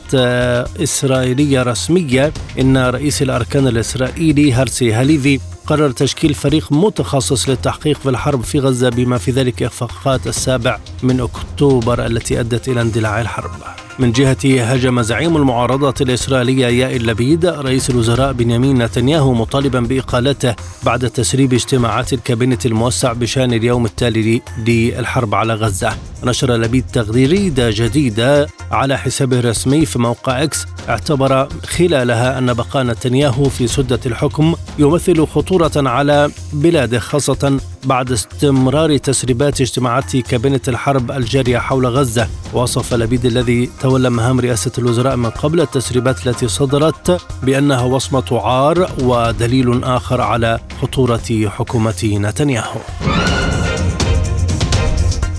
إسرائيلية رسمية إن رئيس الأركان الإسرائيلي هرسي هاليفي قرر تشكيل فريق متخصص للتحقيق في الحرب في غزة بما في ذلك إخفاقات السابع من أكتوبر التي أدت إلى اندلاع الحرب. من جهته هجم زعيم المعارضة الإسرائيلية يائر لبيد رئيس الوزراء بنيامين نتنياهو مطالبا بإقالته بعد تسريب اجتماعات الكابينت الموسع بشأن اليوم التالي للحرب على غزة. نشر لبيد تغريدة جديدة على حسابه الرسمي في موقع إكس اعتبر خلالها أن بقاء نتنياهو في سدة الحكم يمثل خطورة على بلاده خاصة بعد استمرار تسريبات اجتماعات كابينة الحرب الجارية حول غزة. وصف لبيد الذي تولى مهام رئاسة الوزراء من قبل التسريبات التي صدرت بأنها وصمة عار ودليل آخر على خطورة حكومة نتنياهو.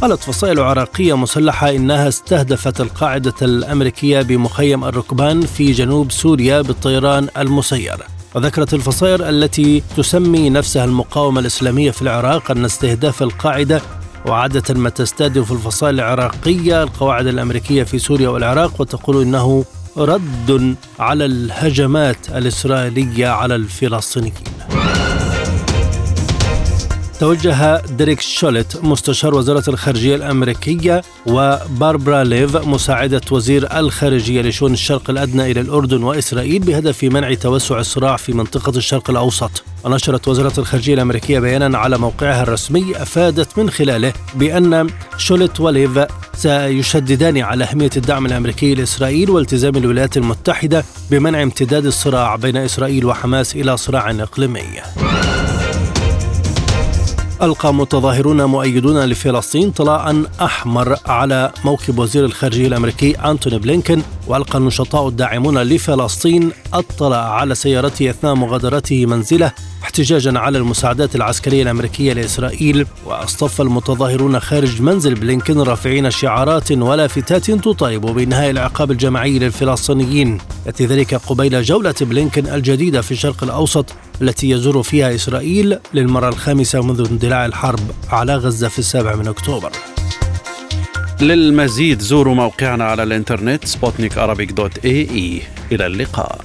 قالت فصائل عراقية مسلحة إنها استهدفت القاعدة الأمريكية بمخيم الركبان في جنوب سوريا بالطيران المسير. وذكرت الفصائل التي تسمي نفسها المقاومة الإسلامية في العراق أن استهداف القاعدة وعادة ما تستهدف الفصائل العراقية القواعد الأمريكية في سوريا والعراق وتقول إنه رد على الهجمات الإسرائيلية على الفلسطينيين. توجه ديريك شولت مستشار وزارة الخارجية الأمريكية وباربرا ليف مساعدة وزير الخارجية لشؤون الشرق الأدنى إلى الأردن وإسرائيل بهدف منع توسع الصراع في منطقة الشرق الأوسط ونشرت وزارة الخارجية الأمريكية بيانا على موقعها الرسمي أفادت من خلاله بأن شولت وليف سيشددان على أهمية الدعم الأمريكي لإسرائيل والتزام الولايات المتحدة بمنع امتداد الصراع بين إسرائيل وحماس إلى صراع إقليمي. ألقى متظاهرون مؤيدون لفلسطين طلاء أحمر على موكب وزير الخارجية الأمريكي أنتوني بلينكن وألقى النشطاء الداعمون لفلسطين الطلاء على سيارته أثناء مغادرته منزله. احتجاجا على المساعدات العسكرية الأمريكية لإسرائيل وأصطف المتظاهرون خارج منزل بلينكن رافعين شعارات ولافتات تطالب بإنهاء العقاب الجماعي للفلسطينيين. يأتي ذلك قبيل جولة بلينكن الجديدة في الشرق الأوسط التي يزور فيها إسرائيل للمرة الخامسة منذ اندلاع الحرب على غزة في السابع من أكتوبر. للمزيد زوروا موقعنا على الإنترنت سبوتنيك إلى اللقاء.